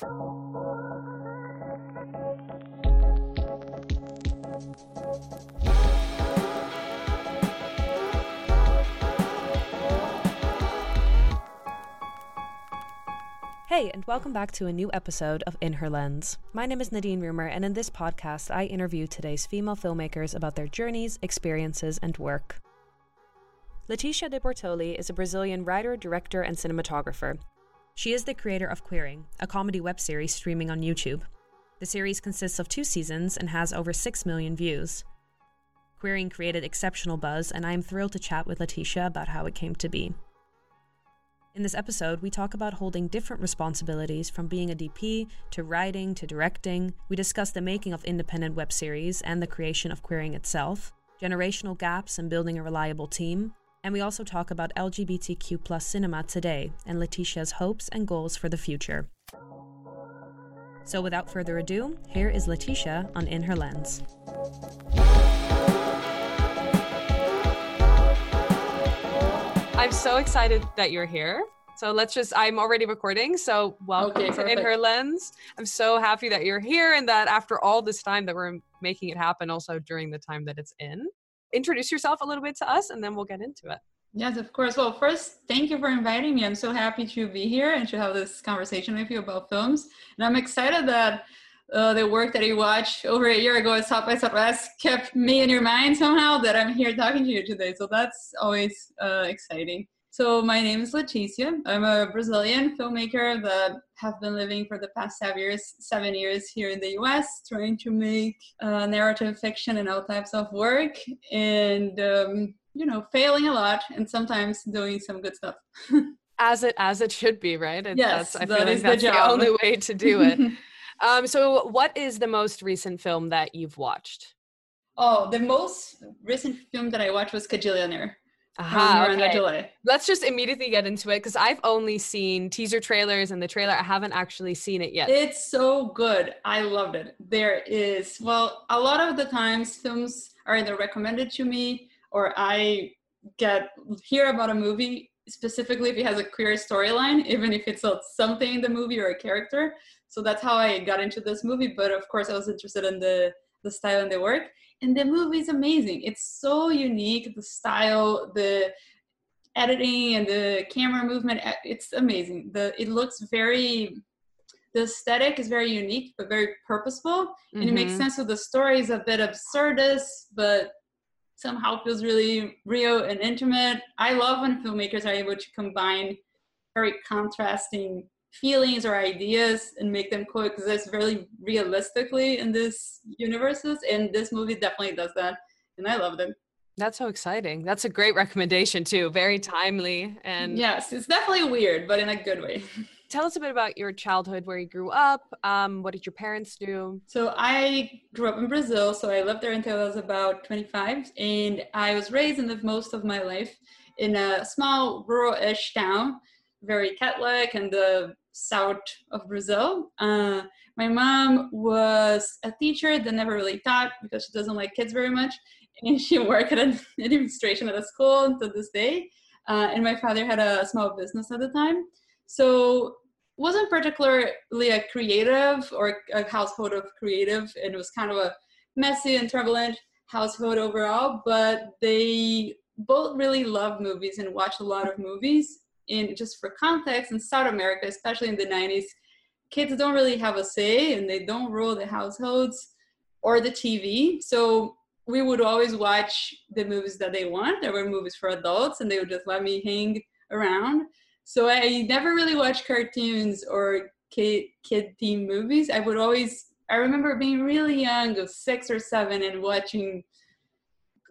Hey, and welcome back to a new episode of In Her Lens. My name is Nadine Rumer, and in this podcast, I interview today's female filmmakers about their journeys, experiences, and work. Leticia de Bortoli is a Brazilian writer, director, and cinematographer. She is the creator of Queering, a comedy web series streaming on YouTube. The series consists of two seasons and has over 6 million views. Queering created exceptional buzz, and I am thrilled to chat with Leticia about how it came to be. In this episode, we talk about holding different responsibilities from being a DP to writing to directing. We discuss the making of independent web series and the creation of Queering itself, generational gaps and building a reliable team, and we also talk about LGBTQ plus cinema today and Leticia's hopes and goals for the future. So without further ado, here is Leticia on In Her Lens. I'm so excited that you're here. So let's just, I'm already recording. So welcome Okay, to In. Her Lens. I'm so happy that you're here and that after all this time that we're making it happen, also during the time that it's in. Introduce yourself a little bit to us and then we'll get into it. Yes, of course. Well, first, thank you for inviting me. I'm so happy to be here and to have this conversation with you about films. And I'm excited that uh, the work that you watched over a year ago at South by Southwest kept me in your mind somehow that I'm here talking to you today. So that's always uh, exciting. So my name is Leticia. I'm a Brazilian filmmaker that have been living for the past seven years, seven years here in the U.S., trying to make uh, narrative fiction and all types of work, and um, you know, failing a lot, and sometimes doing some good stuff. As it as it should be, right? Yes, that's, I that feel like is the that's the, job. only way to do it. um, so what is the most recent film that you've watched? oh, the most recent film that I watched was Kajillionaire Uh-huh, Aha, okay. Let's just immediately get into it because I've only seen teaser trailers and the trailer. I haven't actually seen it yet. It's so good. I loved it. There is, well, a lot of the times films are either recommended to me or I get hear about a movie specifically if it has a queer storyline, even if it's something in the movie or a character. So that's how I got into this movie. But of course, I was interested in the the style and the work. And the movie is amazing. It's so unique. The style, the editing, and the camera movement. It's amazing. The it looks very the aesthetic is very unique but very purposeful and it makes Mhm. sense so the story is a bit absurdist but somehow feels really real and intimate i love when filmmakers are able to combine very contrasting feelings or ideas and make them coexist very realistically in this universes and this movie definitely does that and i loved it That's so exciting. That's a great recommendation too. Very timely. And yes it's definitely weird but in a good way tell us a bit about your childhood, where you grew up. Um, what did your parents do? So I grew up in Brazil, so I lived there until I was about 25, and I was raised and lived most of my life in a small rural-ish town, very Catholic in the south of Brazil. Uh, my mom was a teacher that never really taught because she doesn't like kids very much, and she worked at an administration at a school until this day. Uh, and my father had a small business at the time, so wasn't particularly a creative or a household of creative and it was kind of a messy and turbulent household overall but they both really love movies and watch a lot of movies and just for context in south america especially in the 90s kids don't really have a say and they don't rule the households or the tv so we would always watch the movies that they want. There were movies for adults and they would just let me hang around. So I never really watched cartoons or kid kid themed movies. I would always I remember being really young, of six or seven, and watching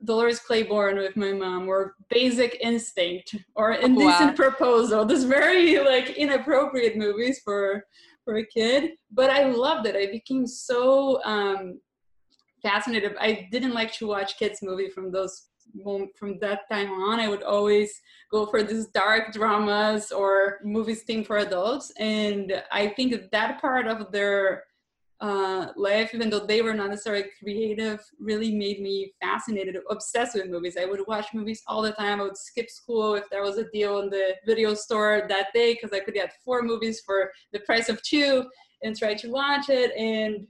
Dolores Claiborne with my mom, or Basic Instinct, or Indecent Proposal. This very like inappropriate movies for for a kid, but I loved it. I became so um, fascinated. I didn't like to watch kids movie from those from that time on. I would always go for these dark dramas or movies themed for adults, and I think that part of their uh, life, even though they were not necessarily creative, really made me fascinated, obsessed with movies. I would watch movies all the time. I would skip school if there was a deal in the video store that day because I could get four movies for the price of two. and try to watch it. And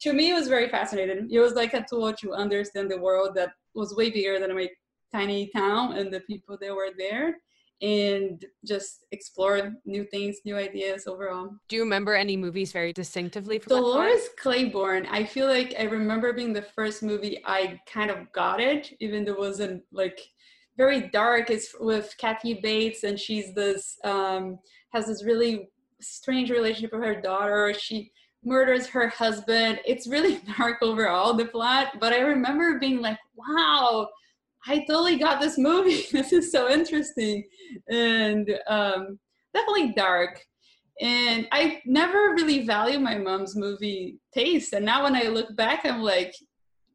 to me, it was very fascinating. It was like a tool to understand the world that was way bigger than my tiny town and the people that were there and just explore new things, new ideas overall. Do you remember any movies very distinctively from Dolores Claiborne? I feel like I remember being the first movie I kind of got it, even though it wasn't like very dark. It's with Kathy Bates, and she's this um, has this really strange relationship with her daughter. She murders her husband. It's really dark overall, the plot. But I remember being like, wow, I totally got this movie. this is so interesting. And um, definitely dark. And I never really value my mom's movie taste. And now when I look back, I'm like,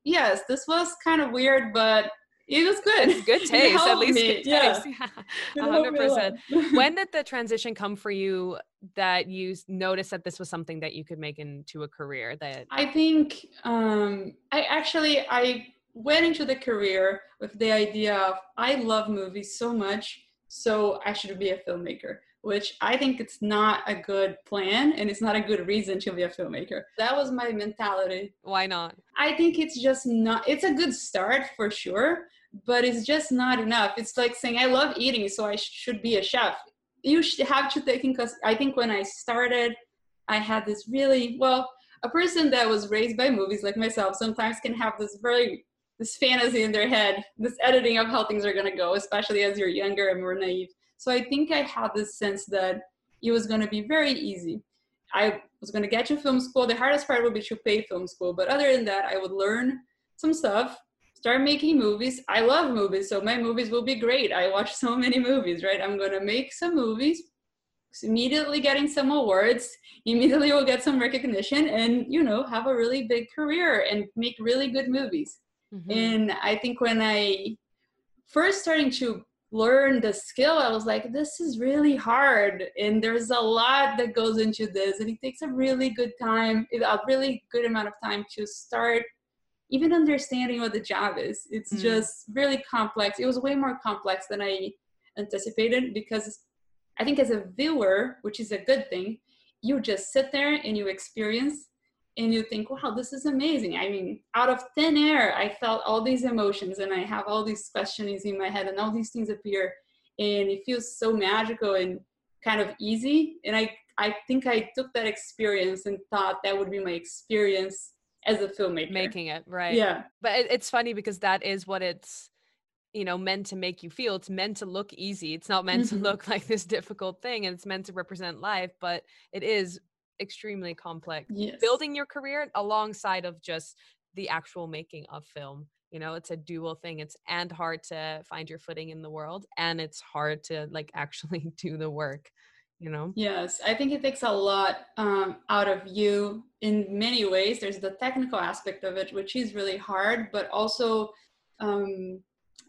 yes, this was kind of weird, but it was good. Good taste, at least me. good yeah. taste. Yeah, hundred percent. When did the transition come for you that you noticed that this was something that you could make into a career? That I think um, I actually I went into the career with the idea of I love movies so much, so I should be a filmmaker. Which I think it's not a good plan and it's not a good reason to be a filmmaker. That was my mentality. Why not? I think it's just not, it's a good start for sure, but it's just not enough. It's like saying, I love eating, so I should be a chef. You should have to take in because I think when I started, I had this really, well, a person that was raised by movies like myself sometimes can have this very this fantasy in their head, this editing of how things are going to go, especially as you're younger and more naive. So I think I had this sense that it was going to be very easy. I was going to get to film school. The hardest part would be to pay film school. But other than that, I would learn some stuff, start making movies. I love movies, so my movies will be great. I watch so many movies, right? I'm going to make some movies, immediately getting some awards, immediately will get some recognition, and, you know, have a really big career and make really good movies. Mm-hmm. And I think when I first starting to learn the skill, I was like, this is really hard. And there's a lot that goes into this. And it takes a really good time, a really good amount of time to start even understanding what the job is. It's mm. just really complex. It was way more complex than I anticipated because I think as a viewer, which is a good thing, you just sit there and you experience and you think, wow, this is amazing. I mean, out of thin air, I felt all these emotions and I have all these questions in my head and all these things appear and it feels so magical and kind of easy. And I, I think I took that experience and thought that would be my experience as a filmmaker. Making it, right. Yeah. But it, it's funny because that is what it's, you know, meant to make you feel. It's meant to look easy. It's not meant mm-hmm. to look like this difficult thing and it's meant to represent life, but it is extremely complex. Yes. Building your career alongside of just the actual making of film. You know, it's a dual thing. It's and hard to find your footing in the world, and it's hard to like actually do the work. You know. Yes, I think it takes a lot um, out of you in many ways. There's the technical aspect of it, which is really hard, but also um,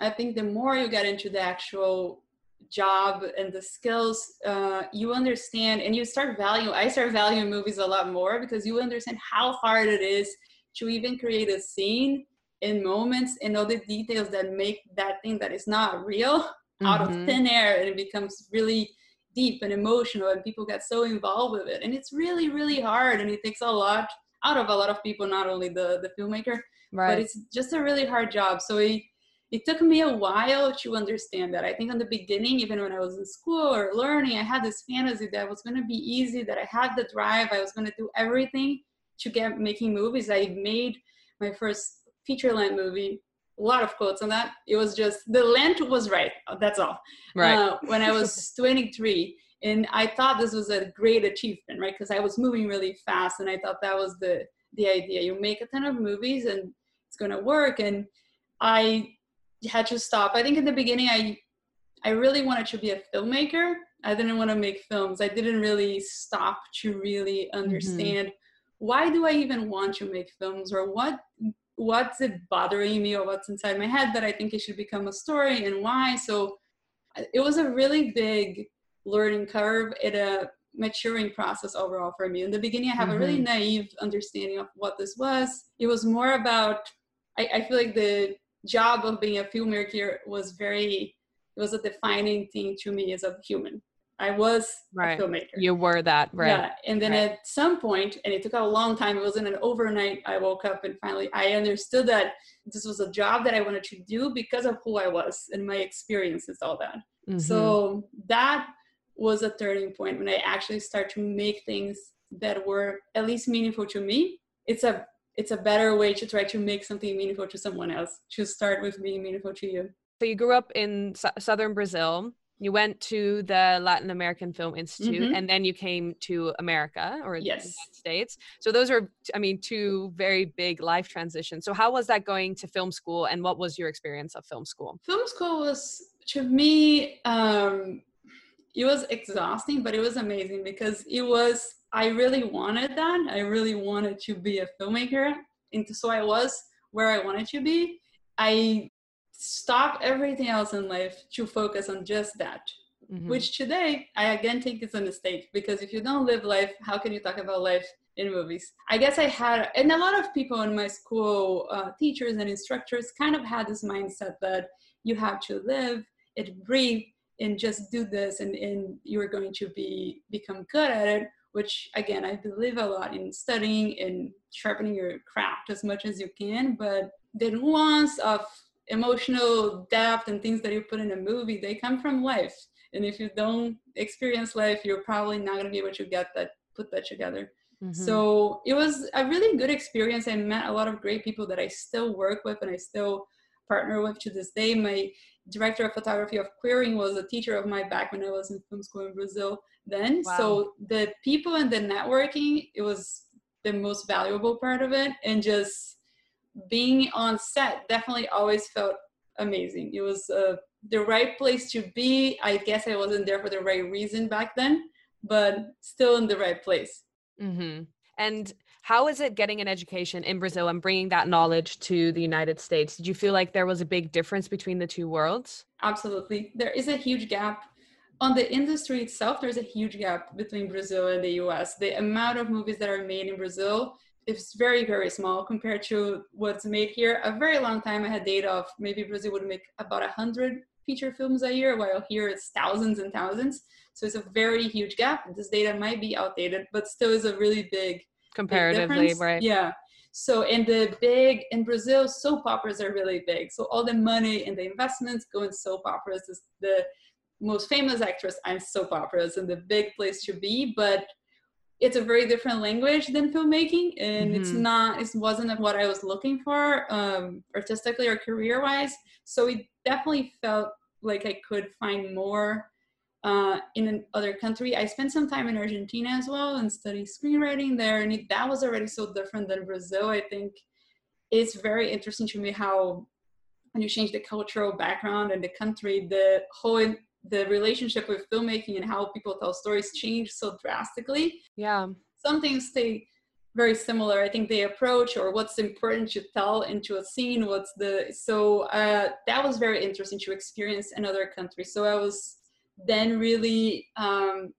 I think the more you get into the actual job and the skills uh, you understand and you start valuing i start valuing movies a lot more because you understand how hard it is to even create a scene in moments and all the details that make that thing that is not real mm-hmm. out of mm-hmm. thin air and it becomes really deep and emotional and people get so involved with it and it's really really hard and it takes a lot out of a lot of people not only the the filmmaker right. but it's just a really hard job so it, it took me a while to understand that. I think in the beginning, even when I was in school or learning, I had this fantasy that it was going to be easy, that I had the drive, I was going to do everything to get making movies. I made my first feature length movie. A lot of quotes on that. It was just the length was right. That's all. Right. Uh, when I was 23, and I thought this was a great achievement, right? Because I was moving really fast, and I thought that was the the idea. You make a ton of movies, and it's going to work. And I had to stop. I think in the beginning, I I really wanted to be a filmmaker. I didn't want to make films. I didn't really stop to really mm-hmm. understand mm-hmm. why do I even want to make films or what what's it bothering me or what's inside my head that I think it should become a story and why. So it was a really big learning curve and a maturing process overall for me. In the beginning, I have mm-hmm. a really mm-hmm. naive understanding of what this was. It was more about I, I feel like the job of being a filmmaker was very it was a defining thing to me as a human I was Right. a filmmaker. You were that, right? Yeah, and then Right. at some point, and it took a long time. It wasn't an overnight. I woke up and finally I understood that this was a job that I wanted to do because of who I was and my experiences, all that. Mhm. So that was a turning point when I actually started to make things that were at least meaningful to me. It's a it's a better way to try to make something meaningful to someone else. To start with being meaningful to you. So you grew up in southern Brazil. You went to the Latin American Film Institute, Mhm. and then you came to America or the United States. So those are, I mean, two very big life transitions. So how was that going to film school, and what was your experience of film school? film school was to me um it was exhausting but it was amazing because it was i really wanted that i really wanted to be a filmmaker and so i was where i wanted to be i stopped everything else in life to focus on just that Mhm. which today I again think is a mistake because if you don't live life, how can you talk about life in movies? I guess I had, and a lot of people in my school, uh, teachers and instructors, kind of had this mindset that you have to live and breathe and just do this, and, and you're going to be become good at it. Which again, I believe a lot in studying and sharpening your craft as much as you can, but the nuance of emotional depth and things that you put in a movie, they come from life. And if you don't experience life you're probably not going to be able to get that put that together. Mhm. so it was a really good experience. I met a lot of great people that i still work with and i still partner with to this day. My director of photography of queering was a teacher of mine back when i was in film school in brazil then. Wow. so the people and the networking it was the most valuable part of it. And just being on set definitely always felt amazing. It was uh, the right place to be. I guess i wasn't there for the right reason back then but still in the right place. Hmm And how is it getting an education in Brazil and bringing that knowledge to the United States? Did you feel like there was a big difference between the two worlds? absolutely. There is a huge gap on the industry itself there's a huge gap between brazil and the us the amount of movies that are made in brazil is very very small compared to what's made here a very long time i had data of maybe brazil would make about 100 feature films a year while here it's thousands and thousands so it's a very huge gap this data might be outdated but still is a really big big Comparatively, difference. right? Yeah. So in the big in Brazil, soap operas are really big. So all the money and the investments go in soap operas. The most famous actress. And soap operas and the big place to be, but it's a very different language than filmmaking and it's Mhm. not it wasn't what i was looking for um, artistically or career wise so it definitely felt like i could find more uh, in another country. I spent some time in argentina as well and studied screenwriting there and it, that was already so different than brazil i think. It's very interesting to me how when you change the cultural background and the country the whole the relationship with filmmaking and how people tell stories change so drastically. Yeah. some things stay very similar. I think the approach or what's important to tell into a scene what's the so uh, that was very interesting to experience another country so i was then really um,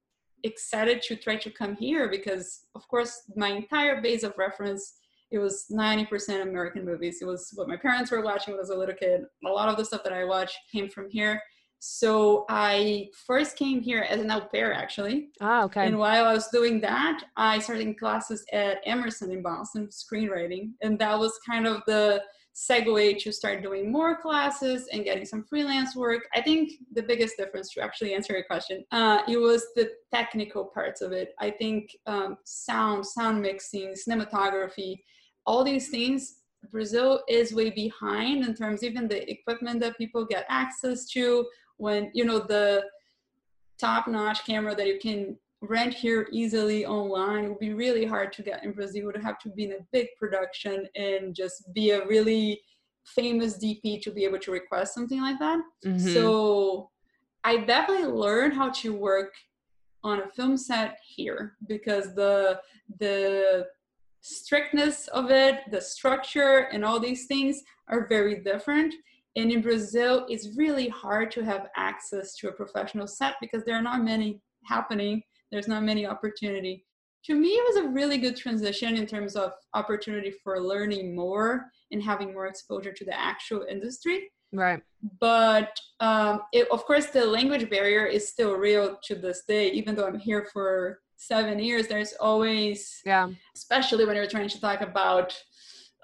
excited to try to come here because of course my entire base of reference it was 90% american movies. It was what my parents were watching when i was a little kid. A lot of the stuff that i watched came from here so i first came here as an au pair actually Ah, okay. and while I was doing that, I started classes at Emerson in Boston, screenwriting. And that was kind of the segue to start doing more classes and getting some freelance work. I think the biggest difference to actually answer your question, uh, it was the technical parts of it. I think um, sound, sound mixing, cinematography, all these things. Brazil is way behind in terms even the equipment that people get access to when you know the top-notch camera that you can rent here easily online it would be really hard to get in brazil. You would have to be in a big production and just be a really famous dp to be able to request something like that. Mhm. so i definitely learned how to work on a film set here because the the strictness of it the structure and all these things are very different and in brazil it's really hard to have access to a professional set because there are not many happening there's not many opportunity to me it was a really good transition in terms of opportunity for learning more and having more exposure to the actual industry Right. But um, it, of course, the language barrier is still real to this day. Even though I'm here for seven years, there's always, yeah, especially when you're trying to talk about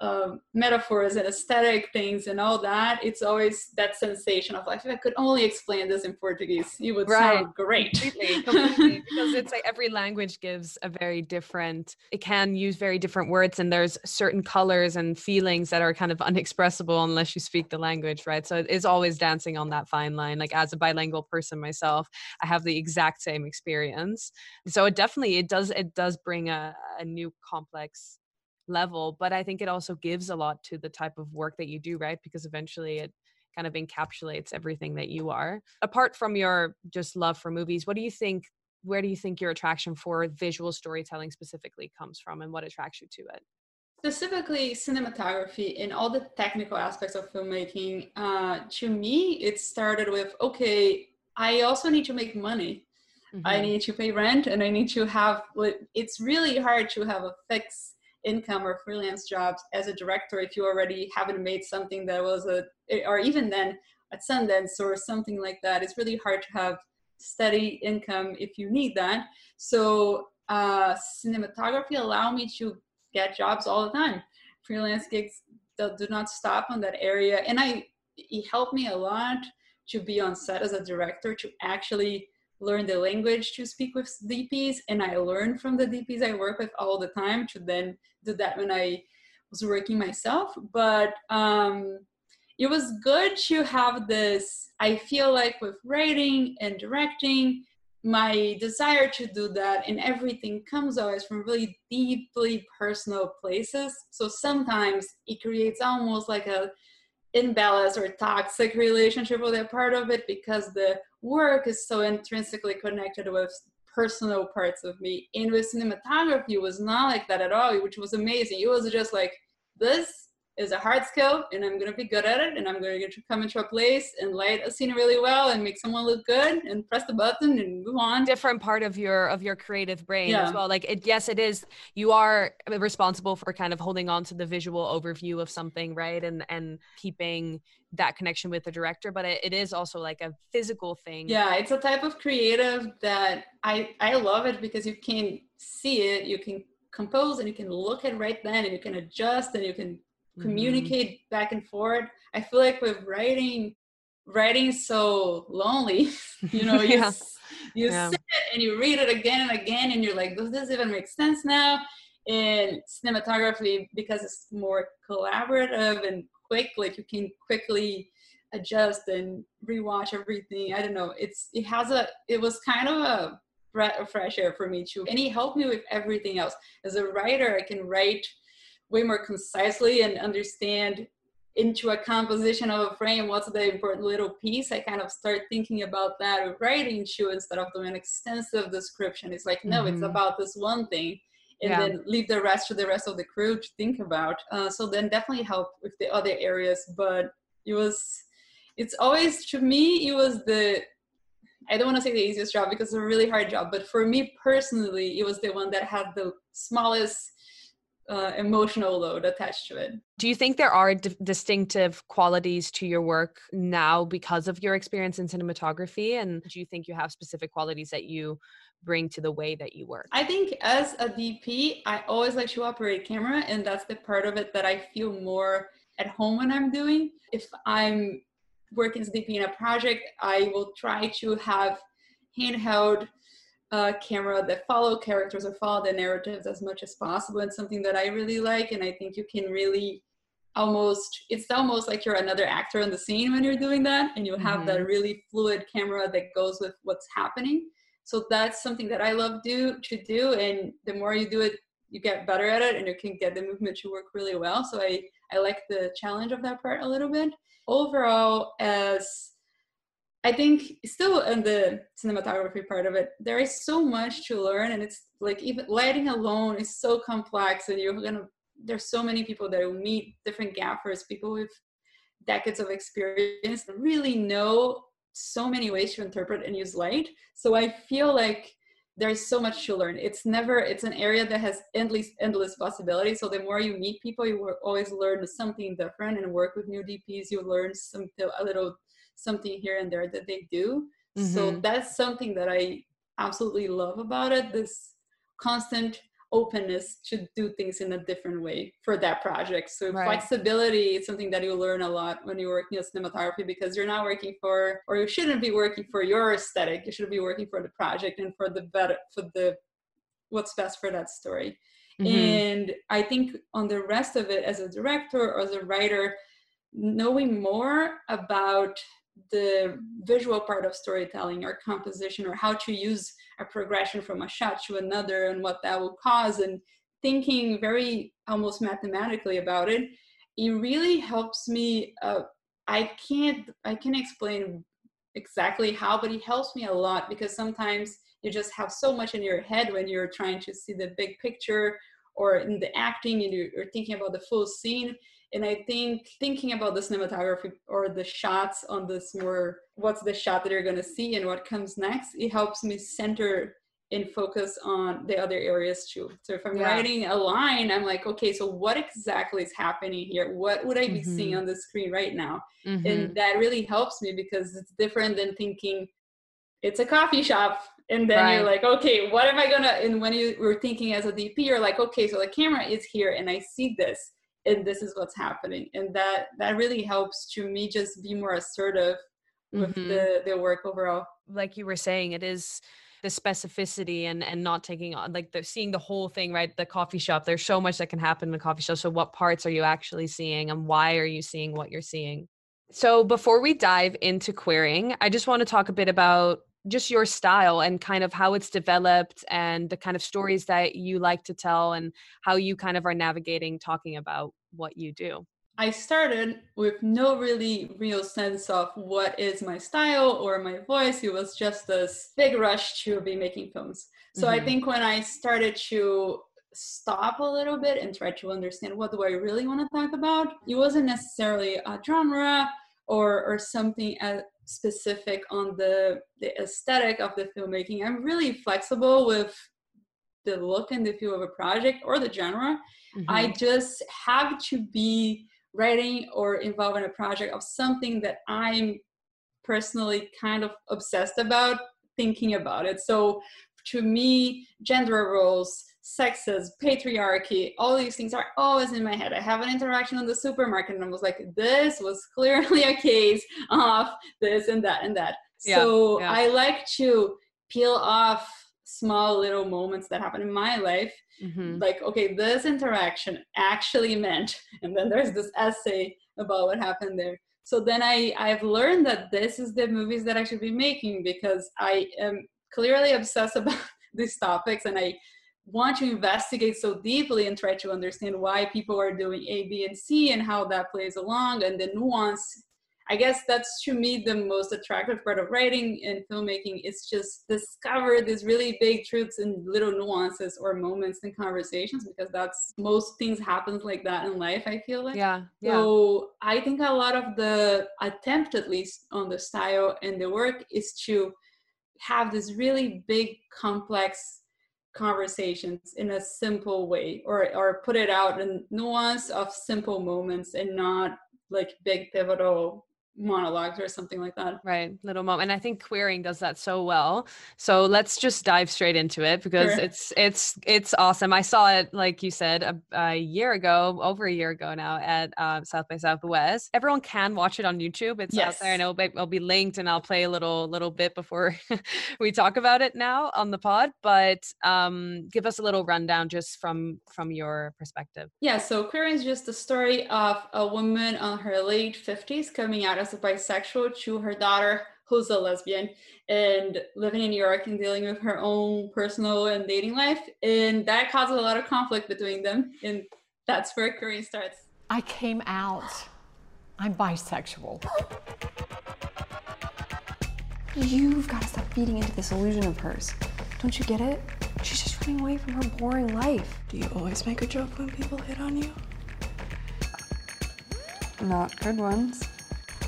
um, metaphors and aesthetic things and all that, it's always that sensation of like, if I could only explain this in Portuguese, it would right. sound great. Completely, completely. because it's like every language gives a very different, it can use very different words and there's certain colors and feelings that are kind of unexpressible unless you speak the language, right? So it is always dancing on that fine line. Like as a bilingual person myself, I have the exact same experience. So it definitely, it does, it does bring a, a new complex level but i think it also gives a lot to the type of work that you do right? Because eventually it kind of encapsulates everything that you are. Apart from your just love for movies what do you think where do you think your attraction for visual storytelling specifically comes from and what attracts you to it? Specifically cinematography and all the technical aspects of filmmaking uh, to me it started with okay i also need to make money. Mm-hmm. i need to pay rent and i need to have it's really hard to have a fixed income or freelance jobs as a director if you already haven't made something that was a or even then at Sundance or something like that. It's really hard to have steady income if you need that. So uh, cinematography allow me to get jobs all the time. Freelance gigs that do not stop on that area, and I it helped me a lot to be on set as a director to actually learn the language to speak with DPs, and I learn from the DPs I work with all the time to then do that when I was working myself. But um, it was good to have this. I feel like with writing and directing, my desire to do that and everything comes always from really deeply personal places. So sometimes it creates almost like a imbalance or toxic relationship with a part of it because the work is so intrinsically connected with personal parts of me. And with cinematography, was not like that at all, which was amazing. It was just like, this is a hard skill and I'm going to be good at it and I'm going to come into a place and light a scene really well and make someone look good and press the button and move on. Different part of your of your creative brain yeah. as well. Like it yes it is you are responsible for kind of holding on to the visual overview of something, right? And and keeping that connection with the director, but it, it is also like a physical thing. Yeah, it's a type of creative that I I love it because you can see it, you can compose and you can look at right then and you can adjust and you can. Communicate mm-hmm. back and forth. I feel like with writing, writing is so lonely. you know, you, yeah. you yeah. sit and you read it again and again, and you're like, does this even make sense now? In cinematography, because it's more collaborative and quick, like you can quickly adjust and rewatch everything. I don't know. It's it has a it was kind of a breath of fresh air for me too, and he helped me with everything else. As a writer, I can write way more concisely and understand into a composition of a frame what's the important little piece i kind of start thinking about that writing too instead of doing an extensive description it's like no mm-hmm. it's about this one thing and yeah. then leave the rest to the rest of the crew to think about uh, so then definitely help with the other areas but it was it's always to me it was the I don't want to say the easiest job because it's a really hard job, but for me personally, it was the one that had the smallest uh, emotional load attached to it. Do you think there are d- distinctive qualities to your work now because of your experience in cinematography? And do you think you have specific qualities that you bring to the way that you work? I think as a DP, I always like to operate camera, and that's the part of it that I feel more at home when I'm doing. If I'm working as DP in a project, I will try to have handheld uh, camera that follow characters or follow the narratives as much as possible. It's something that I really like, and I think you can really almost it's almost like you're another actor in the scene when you're doing that and you have mm-hmm. that really fluid camera that goes with what's happening so that's something that i love do to do and the more you do it you get better at it and you can get the movement to work really well so i i like the challenge of that part a little bit overall as I think still in the cinematography part of it, there is so much to learn, and it's like even lighting alone is so complex, and you're gonna there's so many people that will meet different gaffers, people with decades of experience really know so many ways to interpret and use light. So I feel like there's so much to learn. It's never it's an area that has endless endless possibilities. So the more you meet people you will always learn something different and work with new dps you learn something a little something here and there that they do mm-hmm. so that's something that i absolutely love about it this constant openness to do things in a different way for that project. So right. flexibility is something that you learn a lot when you're working in cinematography because you're not working for or you shouldn't be working for your aesthetic. You should be working for the project and for the better for the what's best for that story. Mm-hmm. And I think on the rest of it as a director or as a writer, knowing more about the visual part of storytelling or composition or how to use a progression from a shot to another and what that will cause and thinking very almost mathematically about it it really helps me uh, i can't i can't explain exactly how but it helps me a lot because sometimes you just have so much in your head when you're trying to see the big picture or in the acting and you're thinking about the full scene and i think thinking about the cinematography or the shots on this more what's the shot that you're going to see and what comes next it helps me center and focus on the other areas too so if i'm yeah. writing a line i'm like okay so what exactly is happening here what would i be mm-hmm. seeing on the screen right now mm-hmm. and that really helps me because it's different than thinking it's a coffee shop and then right. you're like okay what am i gonna and when you were thinking as a dp you're like okay so the camera is here and i see this and this is what's happening. And that that really helps to me just be more assertive with mm-hmm. the the work overall. Like you were saying it is the specificity and and not taking on like the seeing the whole thing right? The coffee shop there's so much that can happen in a coffee shop. So what parts are you actually seeing and why are you seeing what you're seeing? So before we dive into Queering i just want to talk a bit about just your style and kind of how it's developed and the kind of stories that you like to tell and how you kind of are navigating talking about what you do. I started with no really real sense of what is my style or my voice. It was just this big rush to be making films. So mm-hmm. I think when I started to stop a little bit and try to understand what do I really want to talk about, it wasn't necessarily a genre or or something as specific on the the aesthetic of the filmmaking. I'm really flexible with the look and the feel of a project or the genre. Mm-hmm. I just have to be writing or involved in a project of something that I'm personally kind of obsessed about thinking about it. So to me, gender roles, sexism, patriarchy, all these things are always in my head. I have an interaction in the supermarket and I was like, this was clearly a case of this and that and that. Yeah, so yeah. I like to peel off small little moments that happen in my life. Mm-hmm. Like, okay, this interaction actually meant, and then there's this essay about what happened there. So then I, I've learned that this is the movies that I should be making because I am clearly obsessed about these topics and I want to investigate so deeply and try to understand why people are doing A, B, and C and how that plays along and the nuance. I guess that's to me the most attractive part of writing and filmmaking is just discover these really big truths and little nuances or moments in conversations because that's most things happens like that in life, I feel like. Yeah. yeah. So I think a lot of the attempt at least on the style and the work is to have this really big complex conversations in a simple way or or put it out in nuance of simple moments and not like big pivotal monologues or something like that. Right. Little moment. And I think queering does that so well. So let's just dive straight into it because sure. it's it's it's awesome. I saw it like you said a, a year ago, over a year ago now at uh, South by Southwest. Everyone can watch it on YouTube. It's yes. out there and it'll be, it'll be linked and I'll play a little little bit before we talk about it now on the pod, but um give us a little rundown just from from your perspective. Yeah, so queering is just the story of a woman on her late 50s coming out as a bisexual to her daughter who's a lesbian and living in New York and dealing with her own personal and dating life. And that causes a lot of conflict between them. And that's where Queering starts. I came out. I'm bisexual. You've got to stop feeding into this illusion of hers. Don't you get it? She's just running away from her boring life. Do you always make a joke when people hit on you? Not good ones.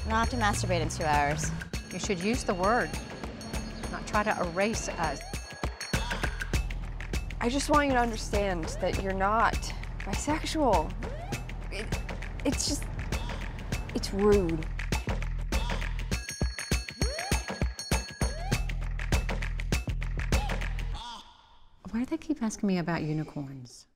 Not to masturbate in two hours. You should use the word, not try to erase us. I just want you to understand that you're not bisexual. It, it's just, it's rude. Why do they keep asking me about unicorns?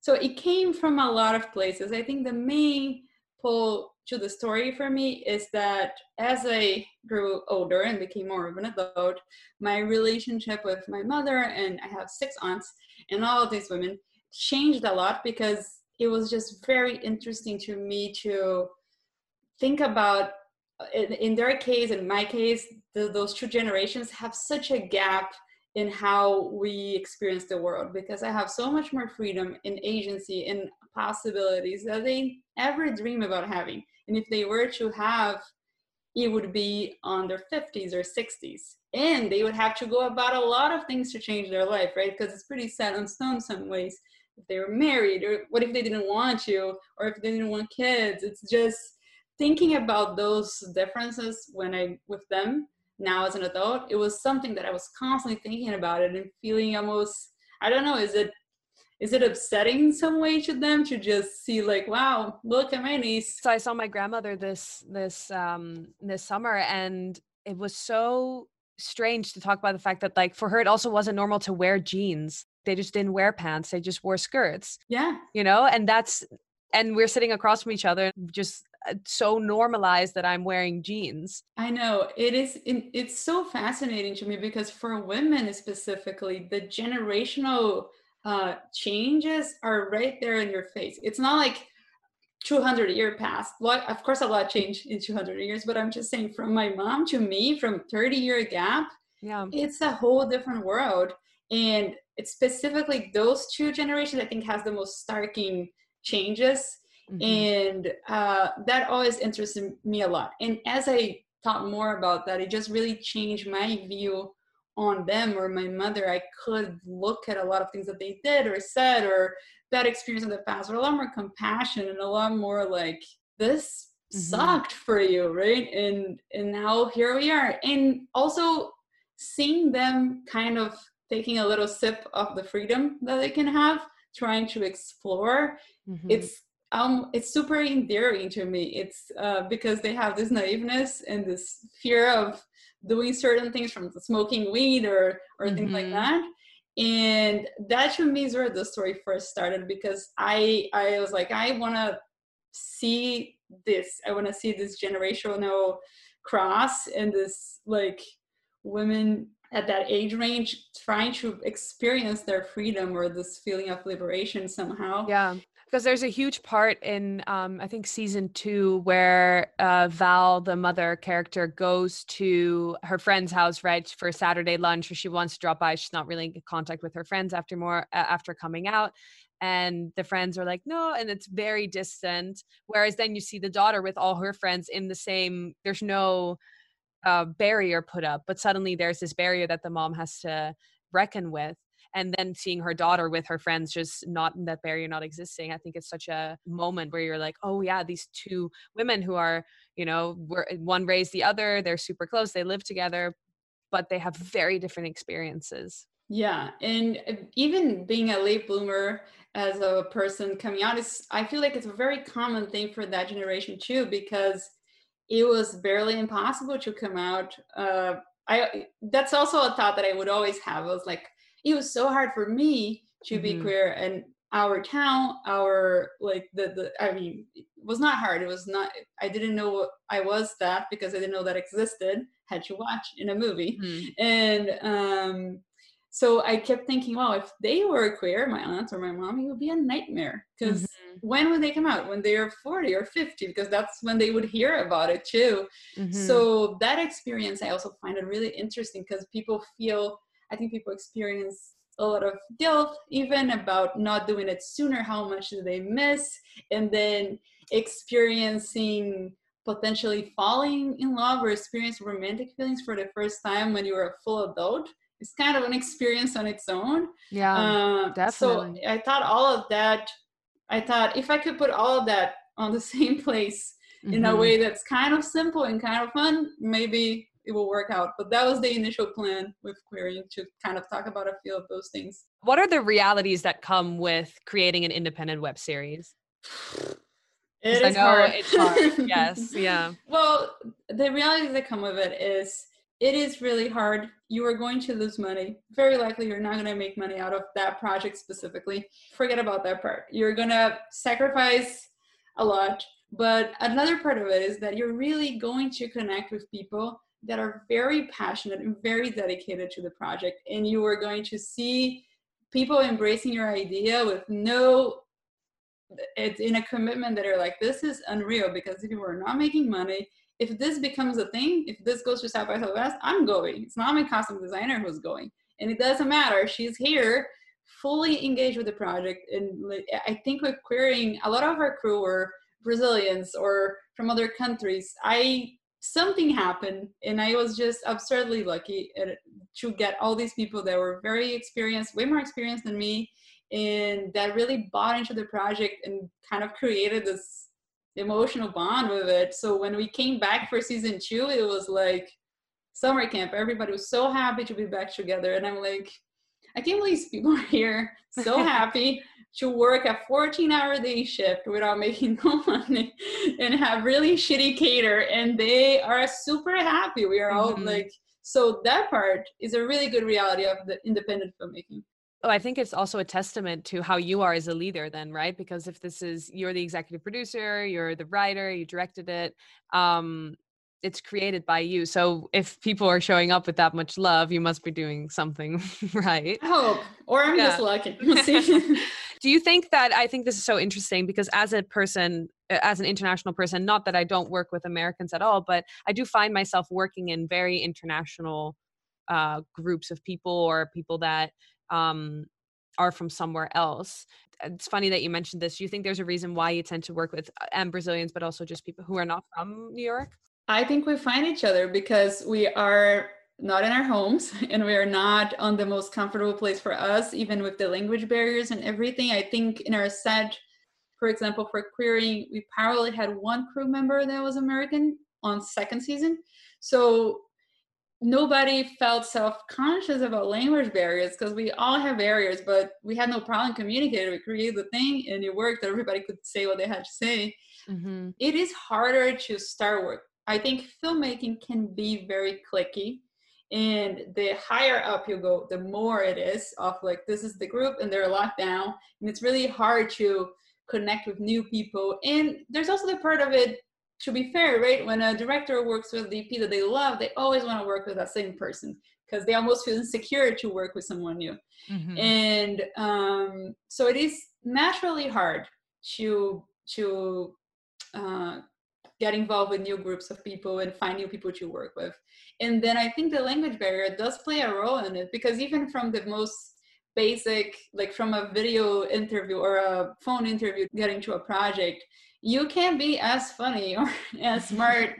So it came from a lot of places. I think the main pull to the story for me is that as I grew older and became more of an adult, my relationship with my mother and I have six aunts and all of these women changed a lot because it was just very interesting to me to think about uh, in, in their case in my case the, those two generations have such a gap in how we experience the world because I have so much more freedom and agency and possibilities that they ever dream about having. And if they were to have, it would be on their 50s or 60s. And they would have to go about a lot of things to change their life, right? Because it's pretty set on stone some ways. If they were married, or what if they didn't want to, or if they didn't want kids? It's just thinking about those differences when I with them now as an adult, it was something that I was constantly thinking about it and feeling almost I don't know, is it is it upsetting in some way to them to just see like wow look at my niece. So i saw my grandmother this this um this summer and it was so strange to talk about the fact that like for her it also wasn't normal to wear jeans. They just didn't wear pants. They just wore skirts. Yeah. You know? And that's and we're sitting across from each other just uh, so normalized that i'm wearing jeans i know it is it's so fascinating to me because for women specifically the generational uh, changes are right there in your face. It's not like 200 year past. of course, a lot changed in 200 years, but I'm just saying from my mom to me, from 30 year gap, yeah, it's a whole different world. And it's specifically those two generations, I think, has the most starking changes. Mm-hmm. And uh, that always interested me a lot. And as I thought more about that, it just really changed my view on them or my mother, I could look at a lot of things that they did or said or that experience in the past with a lot more compassion and a lot more like this mm-hmm. sucked for you, right? And and now here we are. And also seeing them kind of taking a little sip of the freedom that they can have, trying to explore. Mm-hmm. It's um it's super endearing to me. It's uh, because they have this naiveness and this fear of doing certain things from smoking weed or or mm-hmm. things like mm-hmm. that and that to me is where the story first started because i i was like i want to see this i want to see this generational cross and this like women at that age range trying to experience their freedom or this feeling of liberation somehow yeah because there's a huge part in um, I think season two where uh, Val, the mother character, goes to her friend's house right for Saturday lunch, or she wants to drop by. She's not really in contact with her friends after more uh, after coming out, and the friends are like no, and it's very distant. Whereas then you see the daughter with all her friends in the same. There's no uh, barrier put up, but suddenly there's this barrier that the mom has to reckon with and then seeing her daughter with her friends just not that barrier not existing i think it's such a moment where you're like oh yeah these two women who are you know one raised the other they're super close they live together but they have very different experiences. Yeah and uh, even being a late bloomer as a person coming out is i feel like it's a very common thing for that generation too because it was barely impossible to come out uh, I that's also a thought that I would always have. I was like, it was so hard for me to mm-hmm. be queer and our town our like the the i mean it was not hard it was not i didn't know i was that because i didn't know that existed had to watch in a movie mm-hmm. and um so i kept thinking well if they were queer my aunt or my mom it would be a nightmare because mm-hmm. when would they come out when they're 40 or 50 because that's when they would hear about it too mm-hmm. so that experience i also find it really interesting because people feel I think people experience a lot of guilt even about not doing it sooner how much do they miss and then experiencing potentially falling in love or experience romantic feelings for the first time when you're a full adult it's kind of an experience on its own yeah uh, definitely. so i thought all of that i thought if i could put all of that on the same place mm-hmm. in a mm-hmm. way that's kind of simple and kind of fun maybe it will work out. But that was the initial plan with Queering to kind of talk about a few of those things. What are the realities that come with creating an independent web series? It I know hard. it's hard. yes, yeah. Well, the realities that come with it is it is really hard. You are going to lose money. Very likely, you're not going to make money out of that project specifically. Forget about that part. You're going to sacrifice a lot. But another part of it is that you're really going to connect with people that are very passionate and very dedicated to the project. And you are going to see people embracing your idea with no it's in a commitment that are like this is unreal because if you are not making money if this becomes a thing if this goes to south by southwest i'm going. It's not my costume designer who's going. And it doesn't matter. She's here fully engaged with the project. And i think with Queering a lot of our crew were brazilians or from other countries. I something happened and i was just absurdly lucky uh, to get all these people that were very experienced way more experienced than me and that really bought into the project and kind of created this emotional bond with it. So when we came back for season two, it was like summer camp. Everybody was so happy to be back together. And I'm like, I can't believe people are here, so happy to work a 14 hour day shift without making no money and have really shitty cater. And they are super happy. We are all mm-hmm. like, so that part is a really good reality of the independent filmmaking. Oh, I think it's also a testament to how you are as a leader, then, right? Because if this is you're the executive producer, you're the writer, you directed it, um, it's created by you. So if people are showing up with that much love, you must be doing something right. I hope, or I'm yeah. just lucky. Do you think that I think this is so interesting because as a person, as an international person, not that I don't work with Americans at all, but I do find myself working in very international uh, groups of people or people that um, are from somewhere else. It's funny that you mentioned this. You think there's a reason why you tend to work with uh, and Brazilians, but also just people who are not from New York? I think we find each other because we are not in our homes and we are not on the most comfortable place for us, even with the language barriers and everything. I think in our set, for example, for Queering, we probably had one crew member that was American on second season. So nobody felt self-conscious about language barriers because we all have barriers but we had no problem communicating. We created the thing and it worked. Everybody could say what they had to say. Mm-hmm. it is harder to start work i think filmmaking can be very clicky and the higher up you go the more it is of like this is the group and they're locked down and it's really hard to connect with new people. And there's also the part of it to be fair, right? When a director works with a DP that they love, they always want to work with that same person because they almost feel insecure to work with someone new. Mm-hmm. And um, so it is naturally hard to to uh, get involved with new groups of people and find new people to work with. And then I think the language barrier does play a role in it because even from the most basic, like from a video interview or a phone interview, getting to a project, you can't be as funny or as smart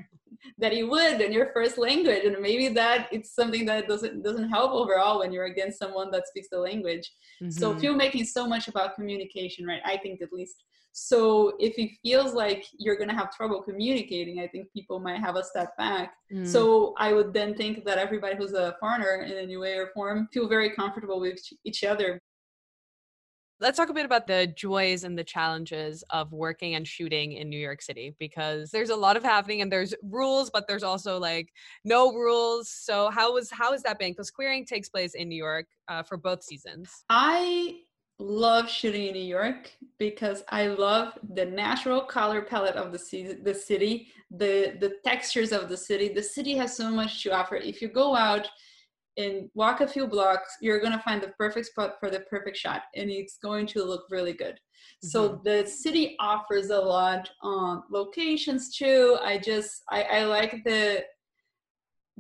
that you would in your first language. And maybe that it's something that doesn't doesn't help overall when you're against someone that speaks the language. Mm-hmm. so filmmaking is so much about communication right i think at least. So if it feels like you're going to have trouble communicating i think people might have a step back. Mm. so i would then think that everybody who's a foreigner in any way or form feel very comfortable with each other Let's talk a bit about the joys and the challenges of working and shooting in New York City because there's a lot of happening and there's rules, but there's also like no rules. So how was how has that been? Because queering takes place in New York uh, for both seasons. I love shooting in New York because I love the natural color palette of the city, the city, the the textures of the city. The city has so much to offer. If you go out and walk a few blocks, you're going to find the perfect spot for the perfect shot and it's going to look really good. Mm-hmm. So the city offers a lot on locations too. I just, I, I like the,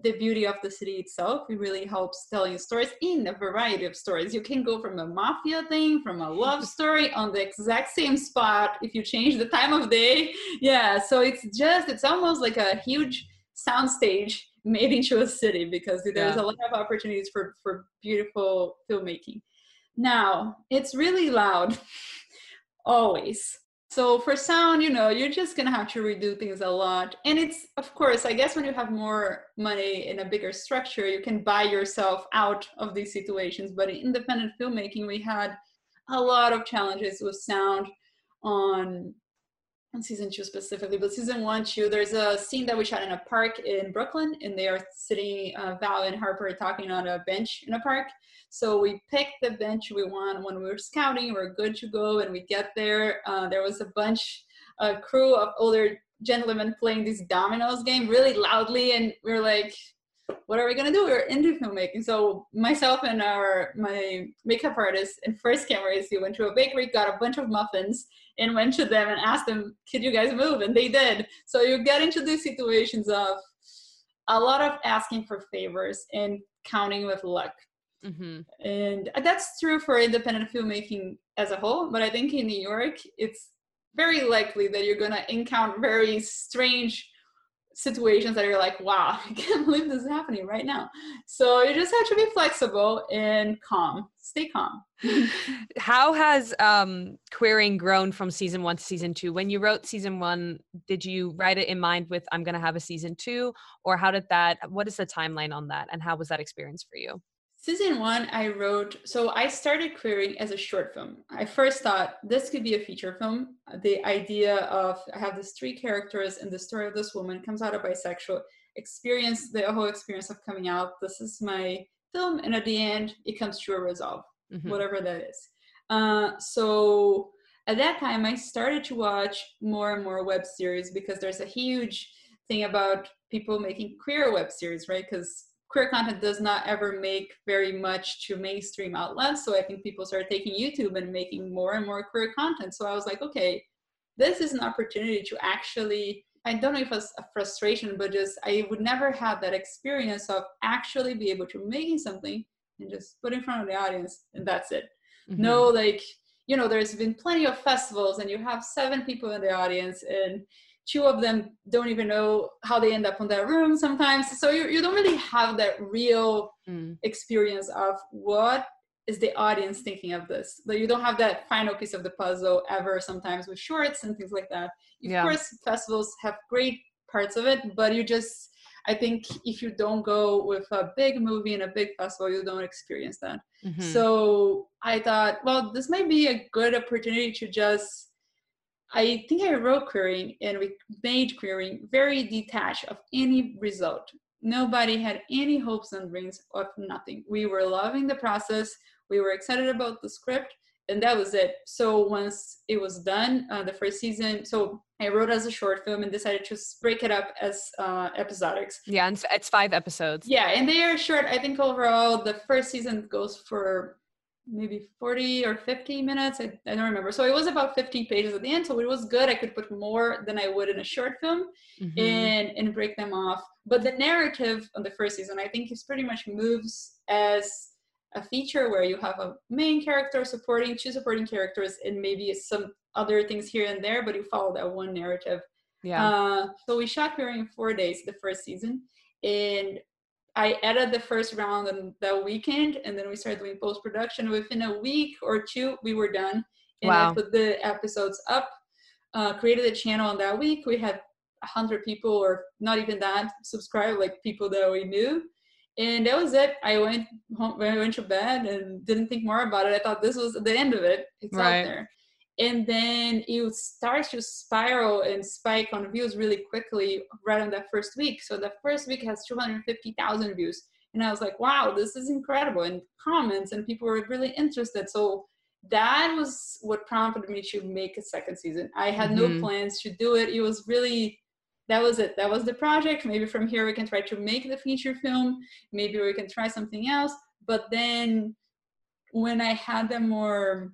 the beauty of the city itself. It really helps telling stories in a variety of stories. You can go from a mafia thing, from a love story on the exact same spot if you change the time of day. Yeah, so it's just, it's almost like a huge soundstage made into a city because there's yeah. a lot of opportunities for for beautiful filmmaking now it's really loud always so for sound, you know, you're just gonna have to redo things a lot. And it's of course, I guess when you have more money in a bigger structure, you can buy yourself out of these situations. But in independent filmmaking, we had a lot of challenges with sound on on season two specifically, but season one, two, there's a scene that we shot in a park in Brooklyn, and they are sitting, uh, Val and Harper talking on a bench in a park. So we picked the bench we want when we were scouting. We are good to go, and we get there. Uh, there was a bunch, a crew of older gentlemen playing this dominoes game really loudly, and we are like, what are we gonna do? We are indie filmmaking. So myself and our my makeup artist and first camera is we went to a bakery, got a bunch of muffins, and went to them and asked them, "Could you guys move?" And they did. So you get into these situations of a lot of asking for favors and counting with luck. Mm-hmm. And that's true for independent filmmaking as a whole. But I think in New York, it's very likely that you're going to encounter very strange situations that you're like, wow, I can't believe this is happening right now. So you just have to be flexible and calm. Stay calm. How has um, queering grown from season one to season two? When you wrote season one, did you write it in mind with I'm going to have a season two, or how did that? What is the timeline on that, and how was that experience for you? Season one, I wrote, so I started queering as a short film. I first thought this could be a feature film. The idea of I have these three characters and the story of this woman comes out of bisexual experience, the whole experience of coming out. This is my film, and at the end, it comes to a resolve, mm-hmm. whatever that is. Uh, so at that time, I started to watch more and more web series because there's a huge thing about people making queer web series, right? Because queer content does not ever make very much to mainstream outlets. So I think people started taking YouTube and making more and more queer content. So I was like, okay, this is an opportunity to actually, I don't know if it's a frustration, but just I would never have that experience of actually be able to making something and just put in front of the audience and that's it. Mm-hmm. No, like, you know, there's been plenty of festivals and you have seven people in the audience and two of them don't even know how they end up on that room sometimes so you, you don't really have that real mm. experience of what is the audience thinking of this but you don't have that final piece of the puzzle ever sometimes with shorts and things like that of yeah. course festivals have great parts of it but you just i think if you don't go with a big movie and a big festival you don't experience that mm-hmm. so i thought well this might be a good opportunity to just I think I wrote Queering and we made Queering very detached of any result. Nobody had any hopes and dreams of nothing. We were loving the process. We were excited about the script, and that was it. So once it was done, uh, the first season. So I wrote as a short film and decided to break it up as uh, episodics. Yeah, and it's five episodes. Yeah, and they are short. I think overall the first season goes for maybe 40 or 50 minutes. I, I, don't remember. So it was about 15 pages at the end. So it was good. I could put more than I would in a short film mm-hmm. and, and break them off. But the narrative on the first season, I think, is pretty much moves as a feature where you have a main character supporting two supporting characters and maybe some other things here and there, but you follow that one narrative. Yeah. Uh, so we shot during four days the first season. And I edited the first round on the weekend, and then we started doing post production. Within a week or two, we were done, and wow. I put the episodes up. Uh, created a channel on that week. We had hundred people, or not even that, subscribe, like people that we knew, and that was it. I went home, I went to bed, and didn't think more about it. I thought this was the end of it. It's right. out there and then it starts to spiral and spike on views really quickly right on that first week. So the first week has 250,000 views. And I was like, wow, this is incredible. And comments, and people were really interested. So that was what prompted me to make a second season. I had mm-hmm. no plans to do it. It was really, that was it. That was the project. Maybe from here we can try to make the feature film. Maybe we can try something else. But then when I had the more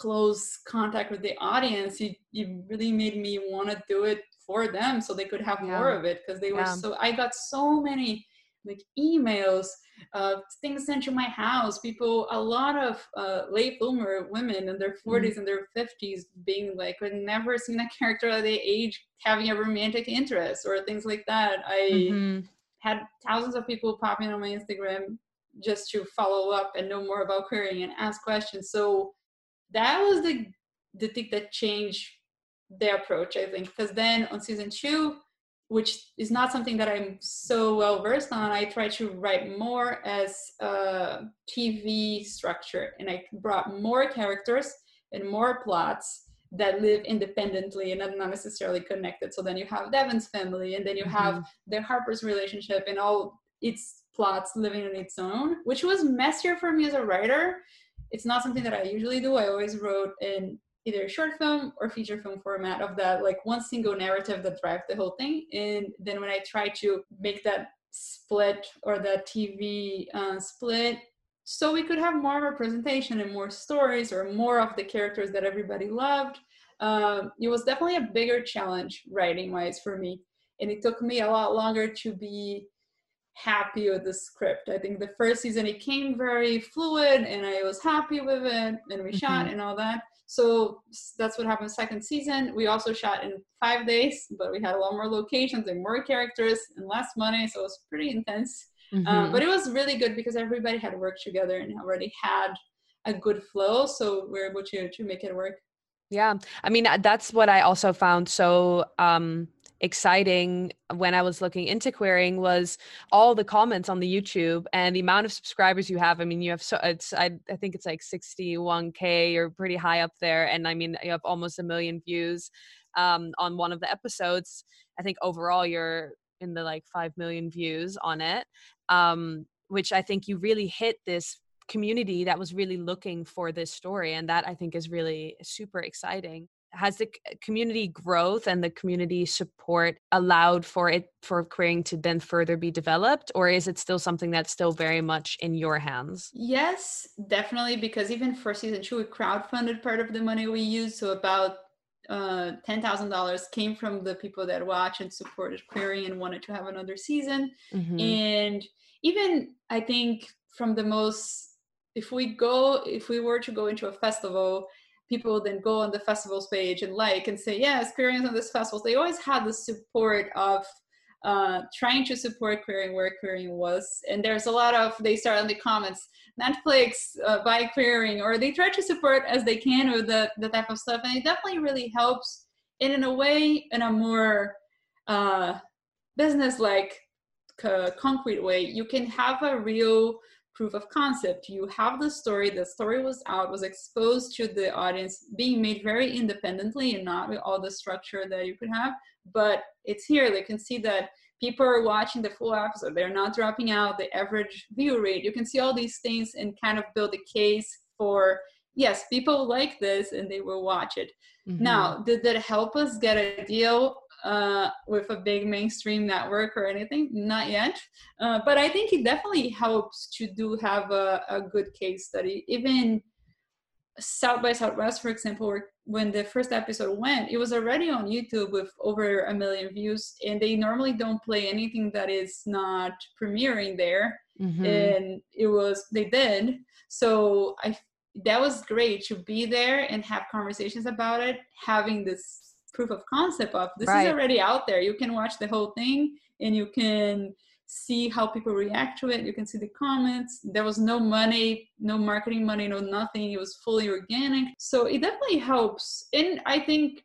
close contact with the audience it, it really made me want to do it for them so they could have yeah. more of it because they were yeah. so i got so many like emails uh, things sent to my house people a lot of uh, late bloomer women in their 40s mm-hmm. and their 50s being like i've never seen a character at their age having a romantic interest or things like that i mm-hmm. had thousands of people popping on my instagram just to follow up and know more about Queering and ask questions so that was the the thing that changed the approach i think because then on season two which is not something that i'm so well versed on i tried to write more as a tv structure and i brought more characters and more plots that live independently and not necessarily connected so then you have devon's family and then you have mm-hmm. the harper's relationship and all its plots living on its own which was messier for me as a writer it's not something that i usually do. I always wrote in either short film or feature film format of that like one single narrative that drives the whole thing. And then when i try to make that split or that tv uh, split so we could have more representation and more stories or more of the characters that everybody loved um, it was definitely a bigger challenge writing wise for me. And it took me a lot longer to be happy with the script. I think the first season it came very fluid and I was happy with it and we mm-hmm. shot and all that. So that's what happened second season. We also shot in five days, but we had a lot more locations and more characters and less money. So it was pretty intense. Um, mm-hmm. But it was really good because everybody had worked together and already had a good flow. So we are able to, to make it work. Yeah. I mean, that's what I also found so um, exciting when I was looking into Queering was all the comments on the YouTube and the amount of subscribers you have. I mean, you have so it's I, I think it's like 61k. You're pretty high up there, and I mean you have almost a million views um, on one of the episodes. I think overall you're in the like five million views on it, um, which I think you really hit this community that was really looking for this story and that i think is really super exciting has the community growth and the community support allowed for it for Queering to then further be developed or is it still something that's still very much in your hands yes definitely because even for season two we crowdfunded part of the money we used so about uh, $10,000 came from the people that watch and supported queering and wanted to have another season. Mm-hmm. And even I think from the most, if we go, if we were to go into a festival people would then go on the festival's page and like and say, yeah, experience on this festival. They always had the support of uh, trying to support queering where queering was. And there's a lot of, they start in the comments, Netflix uh, by queering, or they try to support as they can with the, the type of stuff. And it definitely really helps. And in a way, in a more uh, business-like, uh, concrete way, you can have a real proof of concept. You have the story, the story was out, was exposed to the audience, being made very independently and not with all the structure that you could have. But it's here, they can see that people are watching the full episode, they're not dropping out the average view rate. You can see all these things and kind of build a case for yes, people like this and they will watch it. Mm-hmm. Now, did that help us get a deal? Uh, with a big mainstream network or anything not yet. Uh, but i think it definitely helps to do have a, a good case study. Even south by southwest for example when the first episode went it was already on youtube with over a million views and they normally don't play anything that is not premiering there. Mm-hmm. and it was they did. So i that was great to be there and have conversations about it having this proof of concept of this right. is already out there. You can watch the whole thing and you can see how people react to it. You can see the comments. There was no money no marketing money no nothing. It was fully organic. So it definitely helps. And i think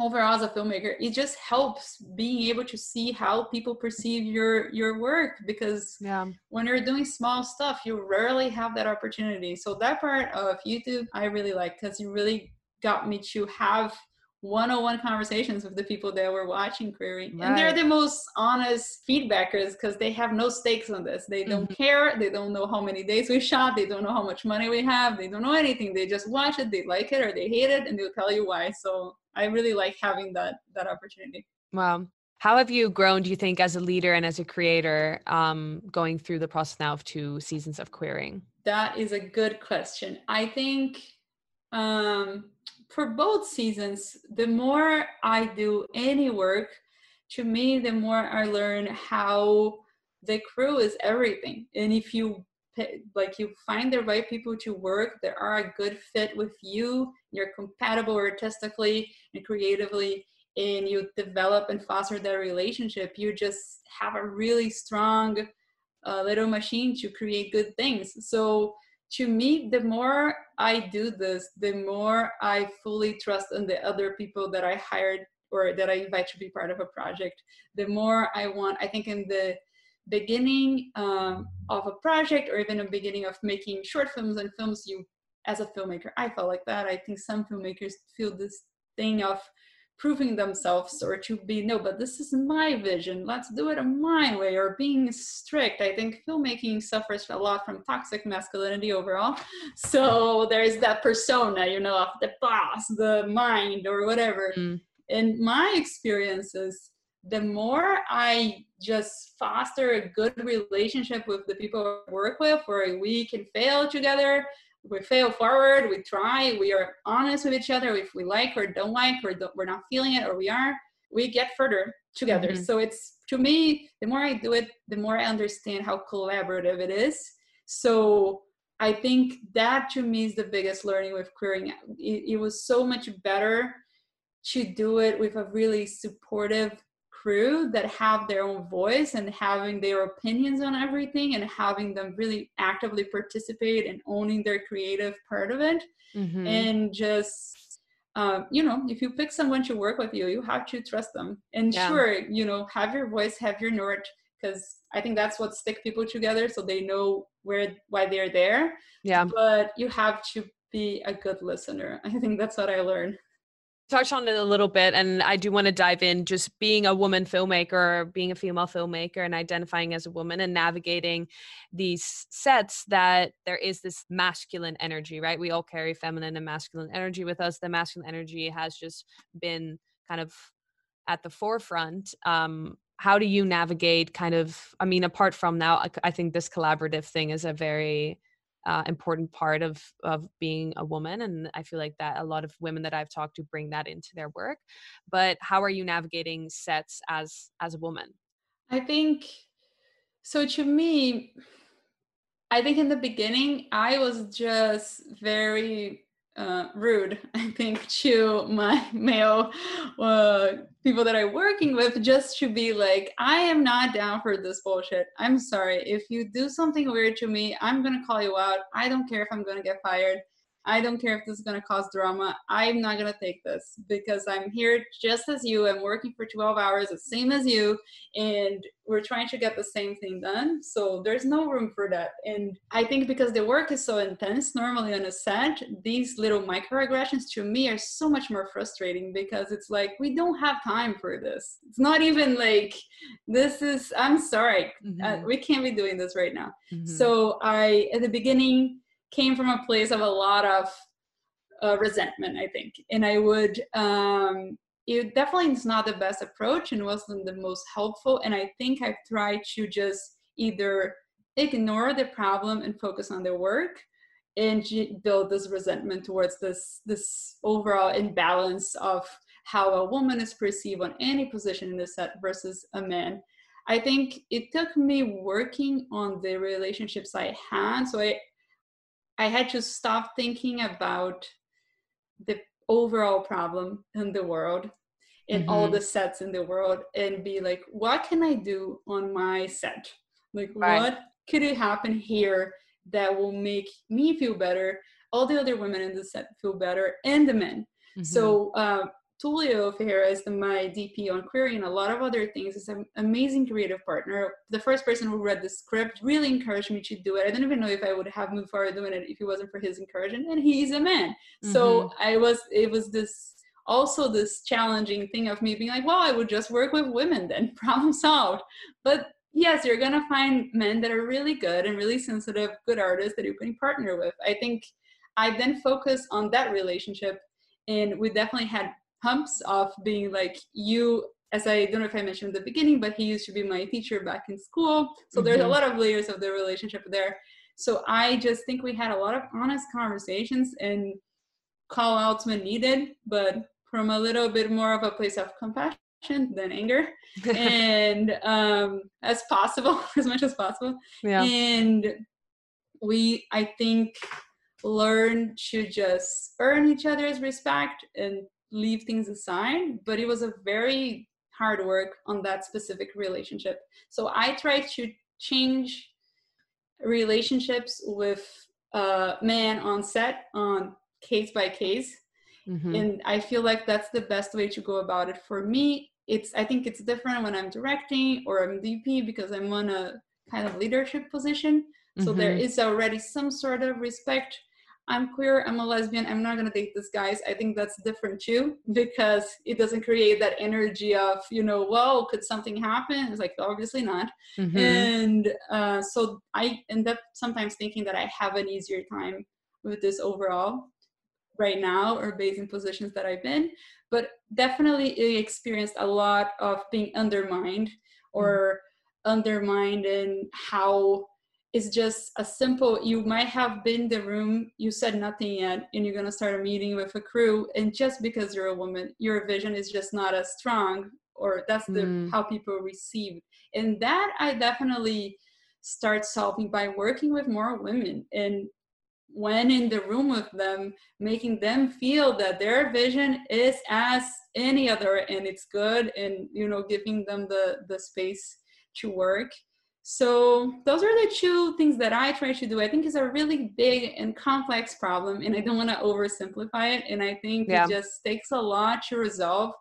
overall as a filmmaker it just helps being able to see how people perceive your your work because yeah. when you're doing small stuff you rarely have that opportunity. So that part of youtube i really like because you really got me to have one-on-one conversations with the people that were watching query. Right. and they're the most honest feedbackers because they have no stakes on this. They don't mm-hmm. care. They don't know how many days we shot. They don't know how much money we have. They don't know anything. They just watch it. They like it or they hate it and they'll tell you why. So i really like having that that opportunity. Wow how have you grown do you think as a leader and as a creator um, going through the process now of two seasons of Queering? That is a good question. I think um, for both seasons, the more I do any work, to me, the more I learn how the crew is everything. And if you like you find the right people to work that are a good fit with you, you're compatible artistically and creatively, and you develop and foster that relationship, you just have a really strong uh, little machine to create good things. So to me, the more I do this, the more I fully trust in the other people that I hired or that I invite to be part of a project. The more I want, I think in the beginning um, of a project or even a beginning of making short films and films, you as a filmmaker, I felt like that. I think some filmmakers feel this thing of proving themselves or to be no but this is my vision. Let's do it a my way or being strict. I think filmmaking suffers a lot from toxic masculinity overall. So there's that persona you know of the boss the mind or whatever. Mm. in my experiences the more i just foster a good relationship with the people i work with where we can fail together we fail forward we try we are honest with each other. If we like or don't like or don't, we're not feeling it or we are we get further together. Mm-hmm. so it's to me the more i do it the more i understand how collaborative it is. So i think that to me is the biggest learning with queering. It, it was so much better to do it with a really supportive crew that have their own voice and having their opinions on everything and having them really actively participate and owning their creative part of it. Mm-hmm. and just um, you know if you pick someone to work with you you have to trust them. And yeah. sure you know have your voice have your north because i think that's what stick people together so they know where why they're there. Yeah. But you have to be a good listener. I think that's what i learned touched on it a little bit and i do want to dive in just being a woman filmmaker being a female filmmaker and identifying as a woman and navigating these sets that there is this masculine energy right? We all carry feminine and masculine energy with us. The masculine energy has just been kind of at the forefront. Um how do you navigate kind of i mean apart from now i think this collaborative thing is a very uh, important part of of being a woman and i feel like that a lot of women that i've talked to bring that into their work. But how are you navigating sets as as a woman? I think so to me i think in the beginning i was just very uh, rude, I think, to my male uh, people that I'm working with, just to be like, I am not down for this bullshit. I'm sorry. If you do something weird to me, I'm going to call you out. I don't care if I'm going to get fired. I don't care if this is going to cause drama. I'm not going to take this because I'm here just as you. I'm working for 12 hours, the same as you, and we're trying to get the same thing done. So there's no room for that. And I think because the work is so intense, normally on a set, these little microaggressions to me are so much more frustrating because it's like, we don't have time for this. It's not even like, this is, I'm sorry, uh, mm-hmm. uh, we can't be doing this right now. Mm-hmm. So I, at the beginning, came from a place of a lot of uh, resentment, I think. And I would, um, it definitely is not the best approach and wasn't the most helpful. And I think I've tried to just either ignore the problem and focus on the work and build this resentment towards this this overall imbalance of how a woman is perceived on any position in the set versus a man i think it took me working on the relationships i had so i I had to stop thinking about the overall problem in the world and mm-hmm. all the sets in the world and be like, what can I do on my set? Like, right. what could it happen here that will make me feel better, all the other women in the set feel better, and the men? Mm-hmm. So, uh, Tulio Ferreira is the, my DP on Query and a lot of other things. Is an amazing creative partner. The first person who read the script really encouraged me to do it. I don't even know if I would have moved forward doing it if it wasn't for his encouragement. And he's a man, mm-hmm. so I was. It was this also this challenging thing of me being like, well, I would just work with women then, problem solved. But yes, you're gonna find men that are really good and really sensitive, good artists that you can partner with. I think I then focus on that relationship and we definitely had humps of being like you as I don't know if I mentioned in the beginning, but he used to be my teacher back in school. So mm-hmm. there's a mm-hmm. lot of layers of the relationship there. So I just think we had a lot of honest conversations and call outs when needed, but from a little bit more of a place of compassion than anger and um, as possible, as much as possible. Yeah. And we, I think, learn to just earn each other's respect and leave things aside, but it was a very hard work on that specific relationship. So I tried to change relationships with uh, man on set on case by case. Mm-hmm. And I feel like that's the best way to go about it. For me, it's I think it's different when I'm directing or I'm DP because I'm on a kind of leadership position. So mm-hmm. there is already some sort of respect I'm queer, I'm a lesbian, I'm not gonna date this guys. I think that's different too because it doesn't create that energy of, you know, well, could something happen? It's like obviously not. Mm-hmm. And uh, so I end up sometimes thinking that I have an easier time with this overall right now or based in positions that I've been. But definitely experienced a lot of being undermined or mm-hmm. undermined in how it's just a simple you might have been in the room you said nothing yet and you're going to start a meeting with a crew and just because you're a woman your vision is just not as strong or that's the mm. how people receive and that i definitely start solving by working with more women and when in the room with them making them feel that their vision is as any other and it's good and you know giving them the the space to work so those are the two things that I try to do. I think it's a really big and complex problem, and I don't want to oversimplify it. And I think yeah. it just takes a lot to resolve.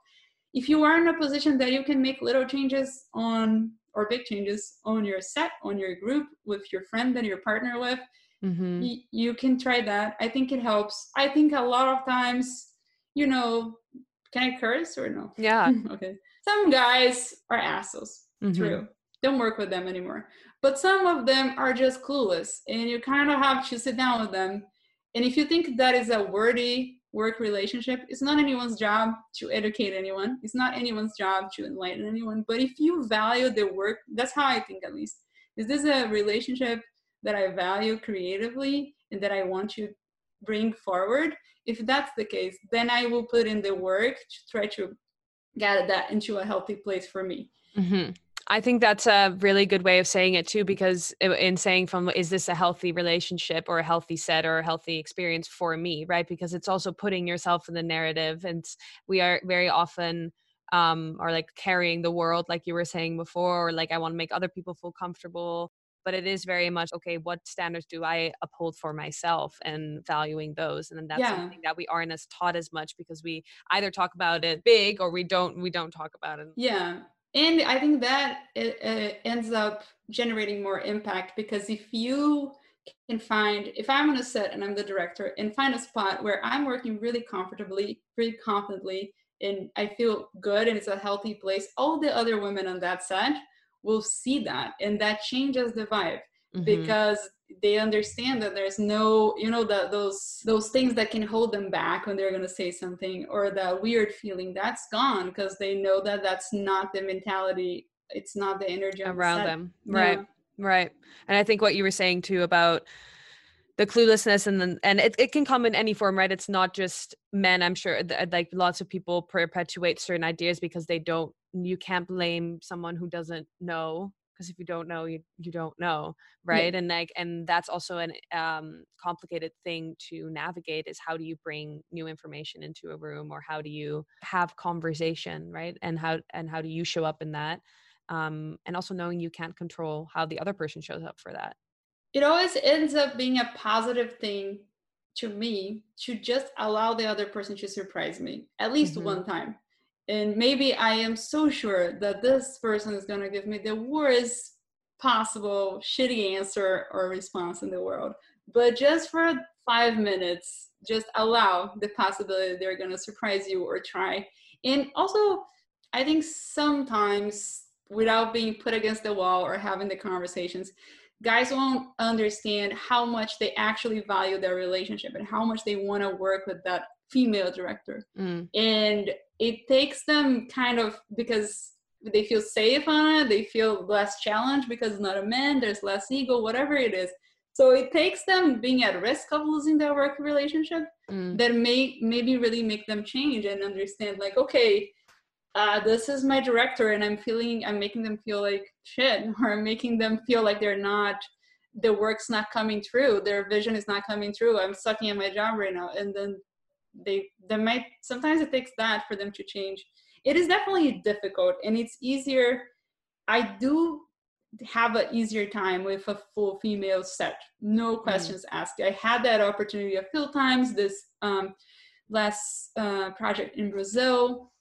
If you are in a position that you can make little changes on or big changes on your set, on your group, with your friend that you're partner with, mm-hmm. y- you can try that. I think it helps. I think a lot of times, you know, can I curse or no? Yeah. okay. Some guys are assholes. Mm-hmm. True don't work with them anymore. But some of them are just clueless, and you kind of have to sit down with them. And if you think that is a worthy work relationship, it's not anyone's job to educate anyone. It's not anyone's job to enlighten anyone. But if you value the work, that's how I think at least. Is this a relationship that I value creatively and that I want to bring forward? If that's the case, then I will put in the work to try to get that into a healthy place for me. Mm-hmm. I think that's a really good way of saying it too, because in saying from is this a healthy relationship or a healthy set or a healthy experience for me, right? Because it's also putting yourself in the narrative, and we are very often um are like carrying the world, like you were saying before, or like I want to make other people feel comfortable. But it is very much okay. What standards do I uphold for myself, and valuing those, and then that's yeah. something that we aren't as taught as much because we either talk about it big or we don't. We don't talk about it. Yeah, and i think that it, it ends up generating more impact because if you can find if i'm on a set and i'm the director and find a spot where i'm working really comfortably really confidently and i feel good and it's a healthy place all the other women on that set will see that and that changes the vibe mm-hmm. because they understand that there's no you know that those those things that can hold them back when they're going to say something or that weird feeling that's gone because they know that that's not the mentality it's not the energy around the them. Right yeah. right and i think what you were saying too about the cluelessness and then and it, it can come in any form right? It's not just men i'm sure uh, like lots of people perpetuate certain ideas because they don't you can't blame someone who doesn't know because if you don't know you you don't know right? Yeah. and like and that's also an um complicated thing to navigate is how do you bring new information into a room or how do you have conversation right? And how and how do you show up in that? Um and also knowing you can't control how the other person shows up for that. It always ends up being a positive thing to me to just allow the other person to surprise me at least mm-hmm. one time and maybe i am so sure that this person is going to give me the worst possible shitty answer or response in the world. But just for five minutes just allow the possibility they're going to surprise you or try. And also i think sometimes without being put against the wall or having the conversations guys won't understand how much they actually value their relationship and how much they want to work with that female director mm. and it takes them kind of because they feel safe on it they feel less challenged because it's not a man there's less ego whatever it is so it takes them being at risk of losing their work relationship mm. that may maybe really make them change and understand like okay uh, this is my director and i'm feeling i'm making them feel like shit or i'm making them feel like they're not the work's not coming through their vision is not coming through i'm sucking at my job right now and then they they might sometimes it takes that for them to change it is definitely difficult and it's easier i do have an easier time with a full female set no Mm. questions asked i had that opportunity a few times this um, last uh, project in brazil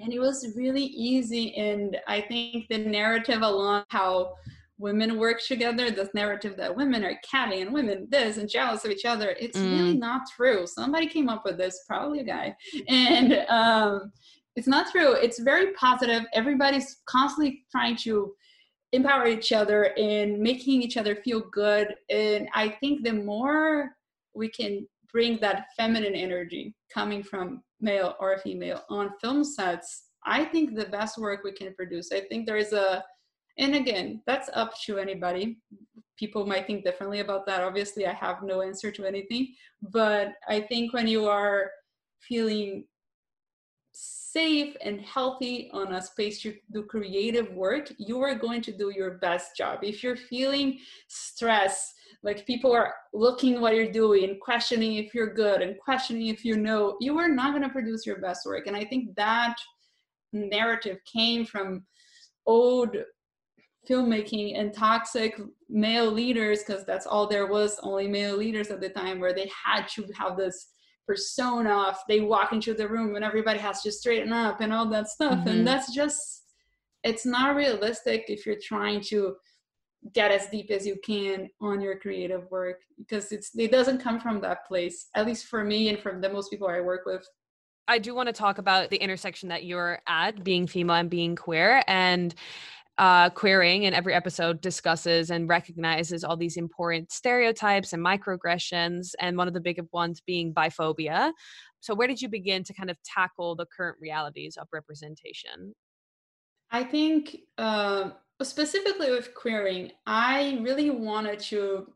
and it was really easy and i think the narrative along how women work together this narrative that women are catty and women this and jealous of each other it's really not true. Somebody came up with this probably a guy. And um, it's not true. It's very positive. Everybody's constantly trying to empower each other and making each other feel good. And i think the more we can bring that feminine energy coming from male or female on film sets i think the best work we can produce. I think there is a and again that's up to anybody. People might think differently about that. Obviously i have no answer to anything but i think when you are feeling safe and healthy on a space to do creative work you are going to do your best job. If you're feeling stress like people are looking what you're doing questioning if you're good and questioning if you know you are not going to produce your best work. And i think that narrative came from old filmmaking and toxic male leaders because that's all there was only male leaders at the time where they had to have this persona of they walk into the room and everybody has to straighten up and all that stuff Mhm. and that's just it's not realistic if you're trying to get as deep as you can on your creative work because it's it doesn't come from that place at least for me and from the most people i work with I do want to talk about the intersection that you're at, being female and being queer, and uh, queering in every episode discusses and recognizes all these important stereotypes and microaggressions, and one of the big ones being biphobia. So, where did you begin to kind of tackle the current realities of representation? I think uh, specifically with queering, I really wanted to,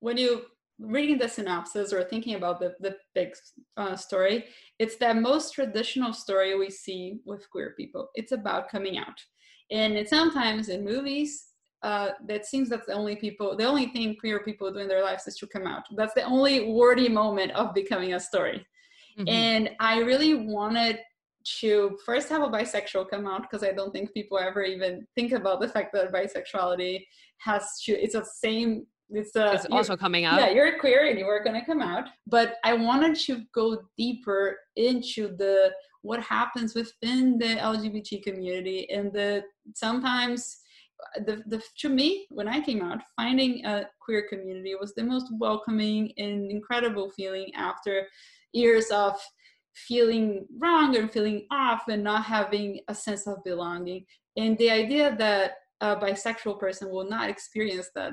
when you reading the synopsis or thinking about the, the big uh, story, it's that most traditional story we see with queer people. It's about coming out. And it sometimes in movies, uh, that seems that's the only people, the only thing queer people do in their lives is to come out. That's the only wordy moment of becoming a story. Mhm. And I really wanted to first have a bisexual come out because I don't think people ever even think about the fact that bisexuality has to, it's the same, it's a, it's also coming out. yeah, you're queer and you were going to come out. But I wanted to go deeper into the what happens within the LGBT community and the sometimes uh, the, the to me when I came out, finding a queer community was the most welcoming and incredible feeling after years of feeling wrong and feeling off and not having a sense of belonging. And the idea that a bisexual person will not experience that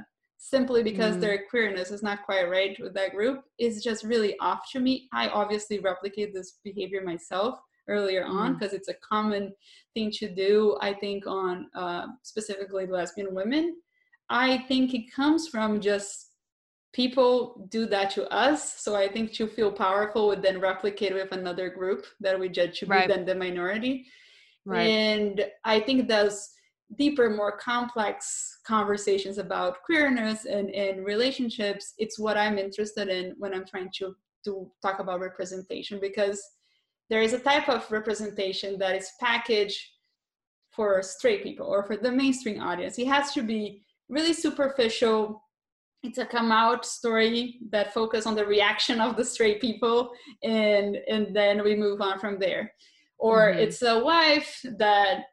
simply because Mm. their queerness is not quite right with that group is just really off to me. I obviously replicate this behavior myself earlier on Mm. because it's a common thing to do, I think, on uh, specifically lesbian women. I think it comes from just people do that to us. So I think to feel powerful would then replicate with another group that we judge to Right. be then the minority. Right. And I think those deeper, more complex conversations about queerness and, and relationships, it's what I'm interested in when I'm trying to, to talk about representation because there is a type of representation that is packaged for straight people or for the mainstream audience. It has to be really superficial. It's a come out story that focus on the reaction of the straight people and and then we move on from there. Or Mhm. it's a wife that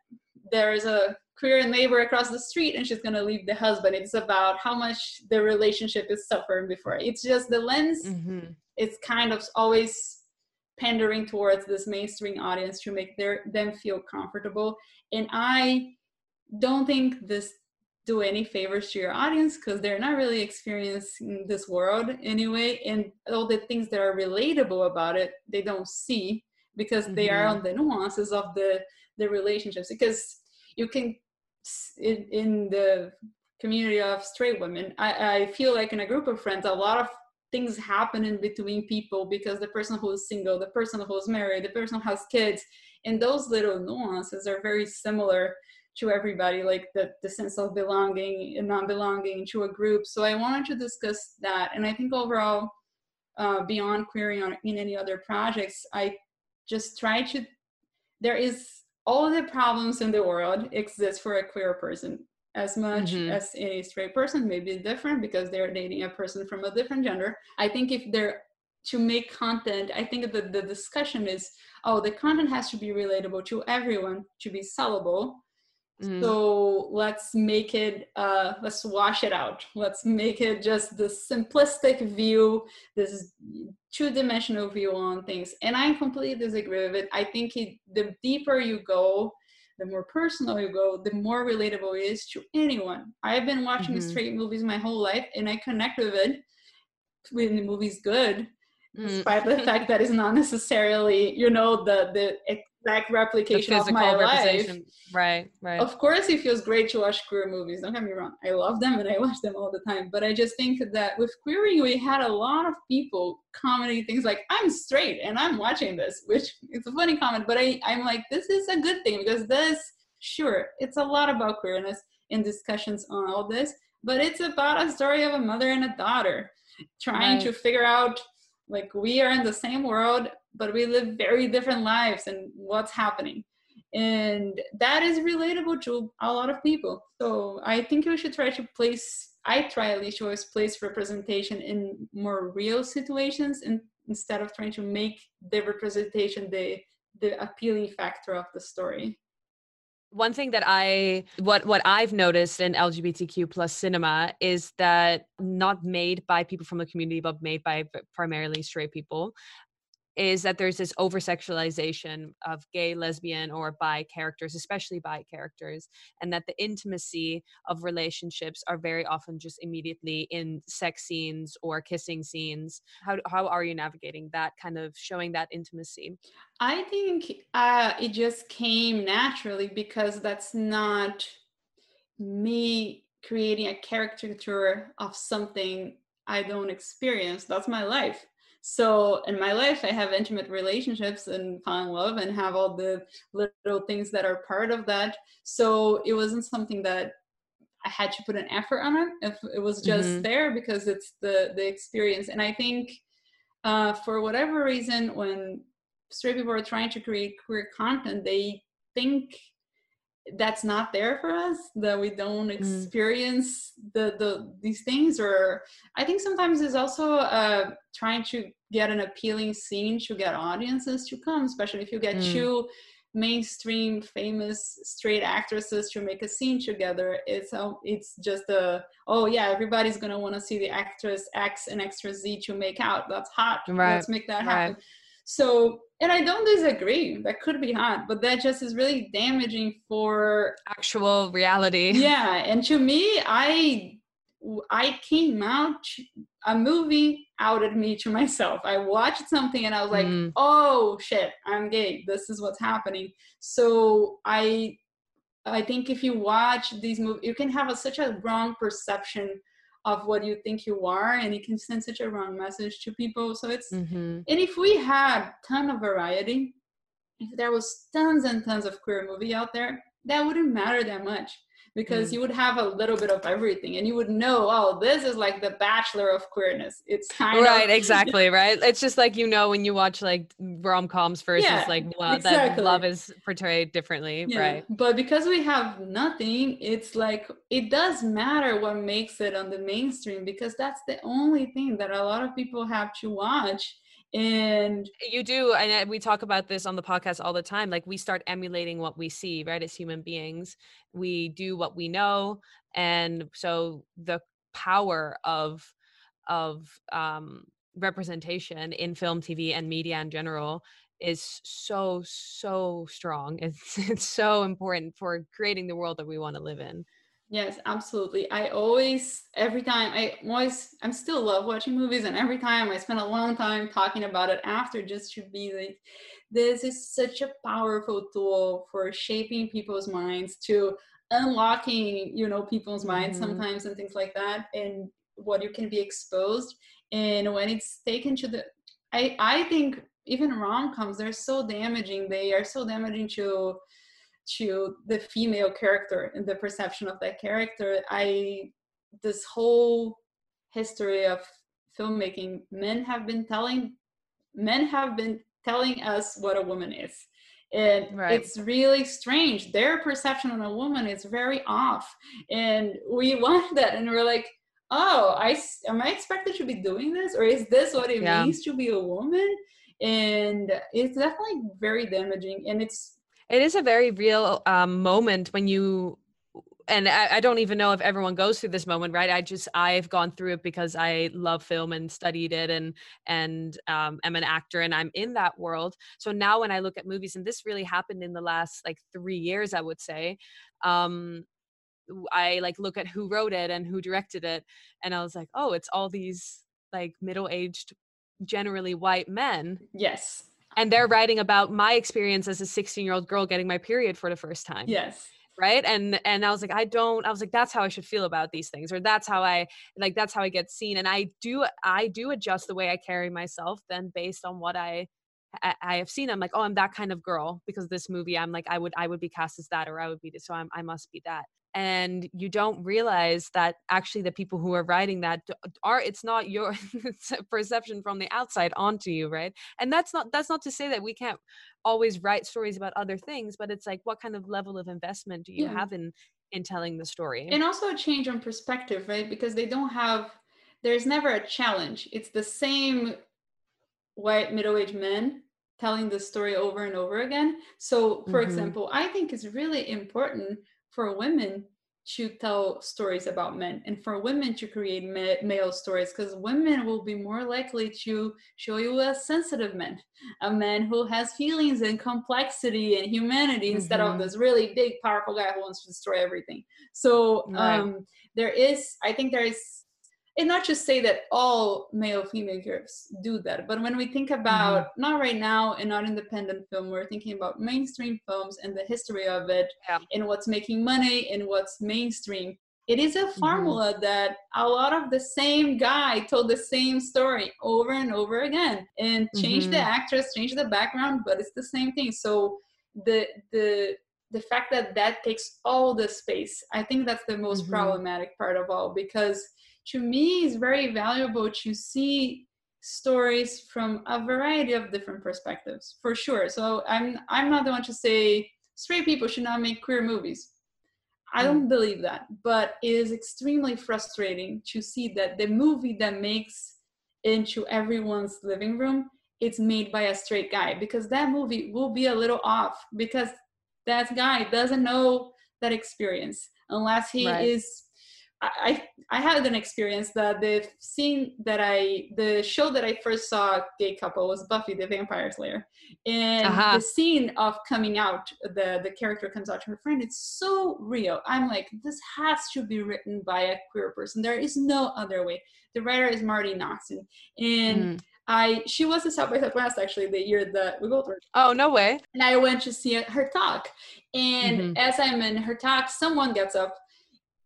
there is a queer neighbor across the street and she's going to leave the husband. It's about how much the relationship is suffering before. It's just the lens Mhm. it's kind of always pandering towards this mainstream audience to make their them feel comfortable and i don't think this do any favors to your audience because they're not really experiencing this world anyway and all the things that are relatable about it they don't see because they are Mhm. on the nuances of the the relationships because you can in, in the community of straight women I, I feel like in a group of friends a lot of things happen in between people because the person who is single the person who is married the person who has kids and those little nuances are very similar to everybody like the, the sense of belonging and non-belonging to a group. So i wanted to discuss that and i think overall uh, beyond Queering in any other projects i just try to there is all the problems in the world exist for a queer person. As much Mhm. as any straight person maybe different because they're dating a person from a different gender. I think if they're to make content i think that the discussion is oh the content has to be relatable to everyone to be sellable Mhm. so let's make it uh let's wash it out let's make it just the simplistic view this two-dimensional view on things and i completely disagree with it i think it, the deeper you go the more personal you go the more relatable it is to anyone i've been watching Mhm. straight movies my whole life and i connect with it when the movie's good Mm. despite the fact that it's not necessarily you know the the exact replication of my life. Right, right. of course, it feels great to watch queer movies. Don't get me wrong. I love them and I watch them all the time. But I just think that with queering, we had a lot of people commenting things like, I'm straight and I'm watching this, which is a funny comment. But I, I'm like, this is a good thing because this, sure, it's a lot about queerness in discussions on all this. But it's about a story of a mother and a daughter trying Right. to figure out like we are in the same world but we live very different lives and what's happening. And that is relatable to a lot of people. So i think we should try to place i try at least to always place representation in more real situations and instead of trying to make the representation the the appealing factor of the story. One thing that i what what i've noticed in lgbtq plus cinema is that not made by people from the community but made by primarily straight people is that there's this over sexualization of gay lesbian or bi characters especially bi characters and that the intimacy of relationships are very often just immediately in sex scenes or kissing scenes how, how are you navigating that kind of showing that intimacy I think uh, it just came naturally because that's not me creating a caricature of something I don't experience. That's my life. So in my life, I have intimate relationships and fall in love and have all the little things that are part of that. So it wasn't something that I had to put an effort on it. If it was just Mhm. there because it's the the experience. And I think uh, for whatever reason, when straight people are trying to create queer content, they think that's not there for us that we don't experience the the these things or i think sometimes it's also uh trying to get an appealing scene to get audiences to come especially if you get Mm. two mainstream famous straight actresses to make a scene together it's uh, it's just a oh yeah everybody's gonna want to see the actress x and extra z to make out that's hot Right, let's make that right. happen so and i don't disagree. That could be hot but that just is really damaging for actual reality. Yeah and to me i i came out a movie outed me to myself. I watched something and i was like Mm. oh shit i'm gay. This is what's happening. So i i think if you watch these movies you can have a, such a wrong perception of what you think you are and it can send such a wrong message to people so it's mm-hmm. and if we had ton of variety, if there was tons and tons of queer movie out there, that wouldn't matter that much because Mm. you would have a little bit of everything and you would know, oh, this is like the bachelor of queerness. It's kind right of exactly right it's just like you know when you watch like rom-coms versus Yeah, like love exactly. that love is portrayed differently Yeah, right But because we have nothing, it's like it does matter what makes it on the mainstream because that's the only thing that a lot of people have to watch. And you do and uh, we talk about this on the podcast all the time like we start emulating what we see right as human beings. We do what we know and so the power of of um representation in film tv and media in general is so so strong. It's it's so important for creating the world that we want to live in Yes, absolutely. I always, every time, I always, I'm still love watching movies, and every time I spend a long time talking about it after, just to be like, this is such a powerful tool for shaping people's minds, to unlocking, you know, people's minds Mhm. sometimes and things like that, and what you can be exposed. And when it's taken to the, I, I think even rom coms, they're so damaging. They are so damaging to to the female character and the perception of that character i this whole history of filmmaking men have been telling men have been telling us what a woman is. And Right. it's really strange. Their perception on a woman is very off. And we want that and we're like oh i am i expected to be doing this? Or is this what it Yeah. means to be a woman? And it's definitely very damaging and it's It is a very real um, moment when you, and I, I don't even know if everyone goes through this moment, right? I just I've gone through it because I love film and studied it, and and um, am an actor, and I'm in that world. So now when I look at movies, and this really happened in the last like three years, I would say. Um, I like look at who wrote it and who directed it, and I was like, oh, it's all these like middle-aged, generally white men yes and they're writing about my experience as a 16 year old girl getting my period for the first time yes right and and i was like i don't i was like that's how i should feel about these things or that's how i like that's how i get seen and i do i do adjust the way i carry myself then based on what i I, I have seen. I'm like, oh, I'm that kind of girl because this movie. I'm like, I would, I would be cast as that, or I would be this. So I'm, I must be that. And you don't realize that actually the people who are writing that are. It's not your it's perception from the outside onto you, right? And that's not that's not to say that we can't always write stories about other things, but it's like, what kind of level of investment do you Yeah. have in in telling the story? and also a change on perspective right because they don't have there's never a challenge it's the same white middle-aged men telling the story over and over again so for Mhm. example i think it's really important for women to tell stories about men and for women to create ma- male stories because women will be more likely to show you a sensitive man a man who has feelings and complexity and humanity instead of Mhm. this really big powerful guy who wants to destroy everything so Right. um there is i think there is and not just say that all male female filmmakers do that but when we think about not right now and not independent film we're thinking about mainstream films and the history of it Yeah. and what's making money and what's mainstream it is a formula that a lot of the same guy told the same story over and over again and change the Mhm. actress change the background but it's the same thing so the the the fact that that takes all the space i think that's the most Mhm. problematic part of all because to me it's very valuable to see stories from a variety of different perspectives for sure. So i'm i'm not the one to say straight people should not make queer movies. I hmm. don't believe that but it is extremely frustrating to see that the movie that makes into everyone's living room it's made by a straight guy because that movie will be a little off because that guy doesn't know that experience unless he Right. is I, I had an experience that the scene that I the show that I first saw gay couple was Buffy the Vampire Slayer, and Uh-huh. the scene of coming out the the character comes out to her friend it's so real. I'm like this has to be written by a queer person. There is no other way. The writer is Marti Noxon, and Mm. I she was at South by Southwest actually the year that we both were Oh no way! and I went to see her talk. And Mhm. as I'm in her talk, someone gets up,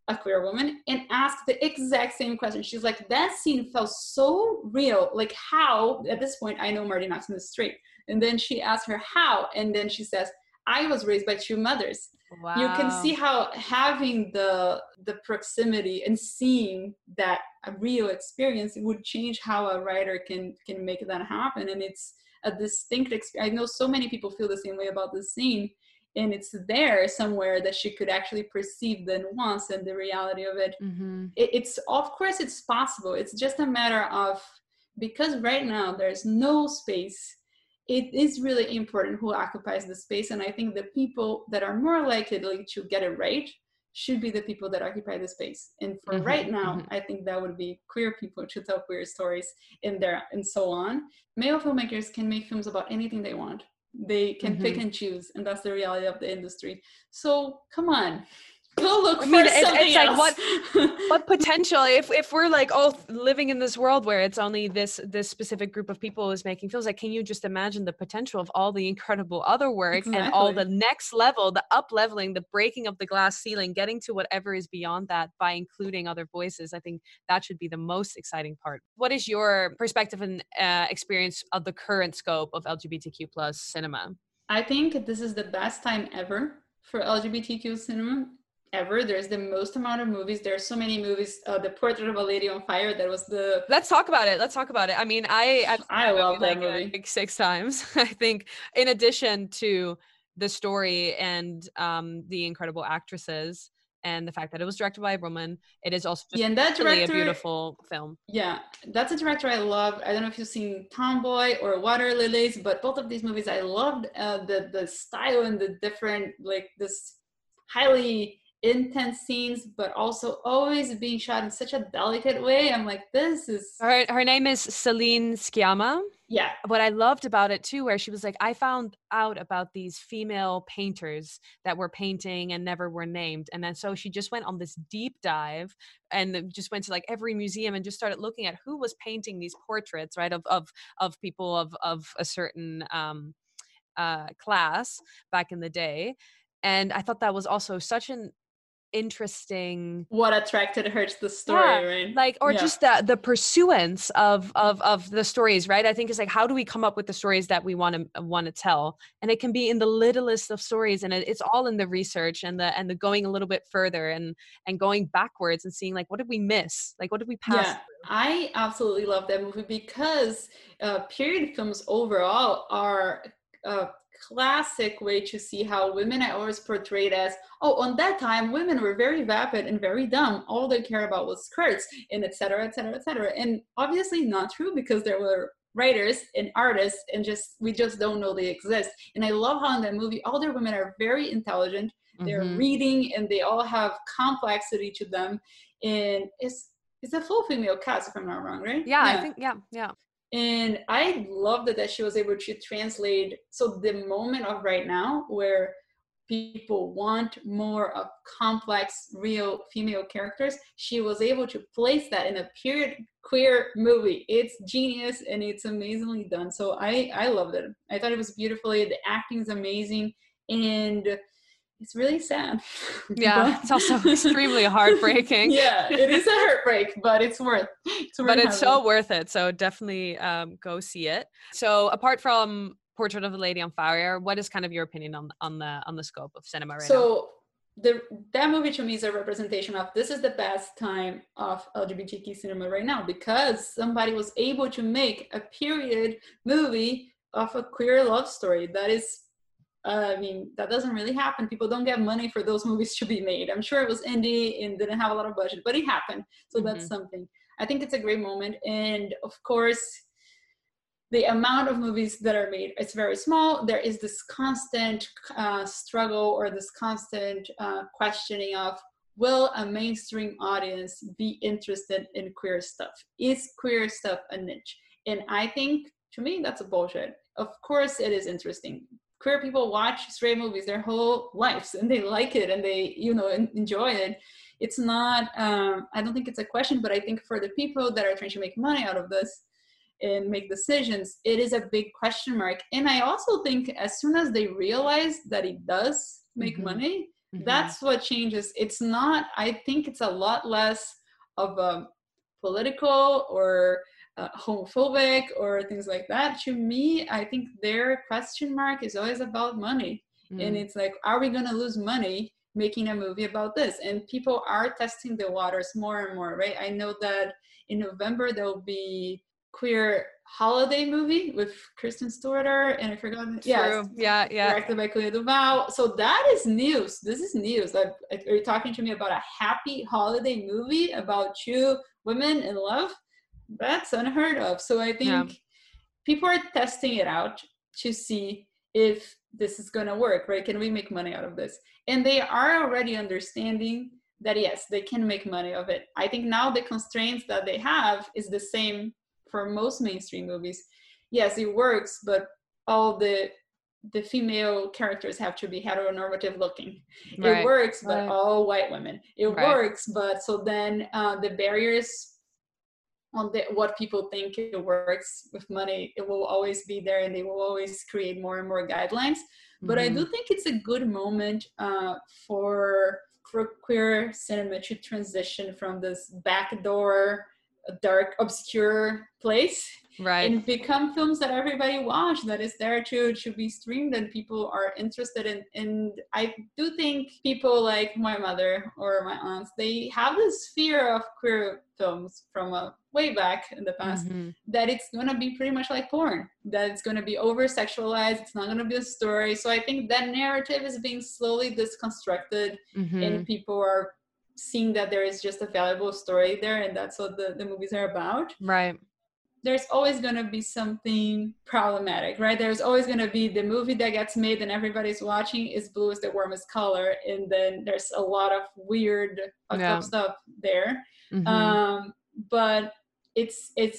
a queer woman, and asks the exact same question. She's like, "That scene felt so real. Like how?" At this point, I know Marti Noxon is straight, and then she asks her how, and then she says, "I was raised by two mothers." Wow. you can see how having the the proximity and seeing that a real experience would change how a writer can can make that happen and it's a distinct experience i know so many people feel the same way about this scene and it's there somewhere that she could actually perceive the nuance and the reality of it. Mm-hmm. it, it's of course it's possible. It's just a matter of because right now there's no space it is really important who occupies the space and i think the people that are more likely to get it right should be the people that occupy the space. And for Mhm, right now mhm. i think that would be queer people to tell queer stories in there and so on. Male filmmakers can make films about anything they want they can pick Mhm. and choose and that's the reality of the industry so come on go look I mean, for it- something it's like what- what potential if if we're like all living in this world where it's only this this specific group of people is making films like can you just imagine the potential of all the incredible other work and all the next level the up leveling the breaking of the glass ceiling getting to whatever is beyond that by including other voices? I think that should be the most exciting part. What is your perspective and uh, experience of the current scope of lgbtq plus cinema? I think this is the best time ever for LGBTQ cinema ever. There's the most amount of movies. There's so many movies. Uh, the Portrait of a Lady on Fire. That was the. let's talk about it let's talk about it i mean i I've I love that uh, movie. like six times. I think, in addition to the story and um, the incredible actresses and the fact that it was directed by a woman. It is also just Yeah, and that really a beautiful film. Yeah, that's a director I love. I don't know if you've seen Tomboy or Water Lilies, but both of these movies I loved uh, the the style and the different like this highly intense scenes, but also always being shot in such a delicate way. I'm like, this is Her her name is Celine Sciamma. yeah, What I loved about it too, where she was like, I found out about these female painters that were painting and never were named. And then so she just went on this deep dive and just went to like every museum and just started looking at who was painting these portraits, right? Of of of people of of a certain um uh class back in the day. And I thought that was also such an interesting what attracted her to the story, Yeah, right? like or Yeah. just the the pursuance of of of the stories right i think it's like how do we come up with the stories that we want to want to tell and it can be in the littlest of stories and it, it's all in the research and the and the going a little bit further and and going backwards and seeing like what did we miss like what did we pass Yeah, I absolutely love that movie because uh, period films overall are a classic way to see how women are always portrayed as oh on that time women were very vapid and very dumb. All they care about was skirts and etc etc etc and obviously not true because there were writers and artists and just we just don't know they exist. And i love how in that movie all their women are very intelligent. They're Mhm. reading and they all have complexity to them. And it's it's a full female cast if i'm not wrong right? Yeah, i think yeah yeah and i loved it that she was able to translate so the moment of right now where people want more of complex real female characters she was able to place that in a period queer movie. It's genius and it's amazingly done. So i i loved it. I thought it was beautifully the acting is amazing. And it's really sad. Yeah it's also extremely heartbreaking. Yeah it is a heartbreak but it's worth it's worth but it's so worth it so definitely um go see it. So apart from portrait of a lady on fire what is kind of your opinion on on the on the scope of cinema right now? so the that movie to me is a representation of this is the best time of LGBTQ cinema right now because somebody was able to make a period movie of a queer love story that is uh, I mean that doesn't really happen. People don't get money for those movies to be made. I'm sure it was indie and didn't have a lot of budget, but it happened. So that's something. I think it's a great moment, and of course, the amount of movies that are made it's very small there is this constant uh, struggle or this constant uh, questioning of will a mainstream audience be interested in queer stuff is queer stuff a niche and i think to me that's a bullshit of course it is interesting queer people watch straight movies their whole lives and they like it and they you know enjoy it it's not um, i don't think it's a question but i think for the people that are trying to make money out of this and make decisions, it is a big question mark. And I also think as soon as they realize that it does make Mhm. money, Mhm. that's what changes. It's not, I think it's a lot less of a political or uh, homophobic or things like that. To me, I think their question mark is always about money. And Mm. it's like, are we going to lose money making a movie about this? And people are testing the waters more and more, right? I know that in November there'll be queer holiday movie with Kristen Stewart and I forgot. Yeah, yeah yeah directed by Clea DuVall. So that is news. This is news. Like, are you talking to me about a happy holiday movie about two women in love? That's unheard of. So I think Yeah. people are testing it out to see if this is going to work, right? Can we make money out of this? And they are already understanding that yes, they can make money of it. I think now the constraints that they have is the same for most mainstream movies. Yes, it works, but all the the female characters have to be heteronormative looking. Right, It works, but right. all white women. It Right. works, but so then uh, the barriers on the, what people think it works with money, it will always be there, and they will always create more and more guidelines. But I do Mhm. think it's a good moment uh, for for queer cinema to transition from this backdoor dark, obscure place right and become films that everybody watch that is there to to be streamed and people are interested in and i do think people like my mother or my aunts they have this fear of queer films from a way back in the past Mhm. that it's going to be pretty much like porn that it's going to be over sexualized it's not going to be a story so i think that narrative is being slowly disconstructed Mhm. and people are seeing that there is just a valuable story there and that's what the, the movies are about right there's always going to be something problematic right there's always going to be the movie that gets made and everybody's watching is blue is the warmest color and then there's a lot of weird Yeah. stuff there Mhm. um but it's it's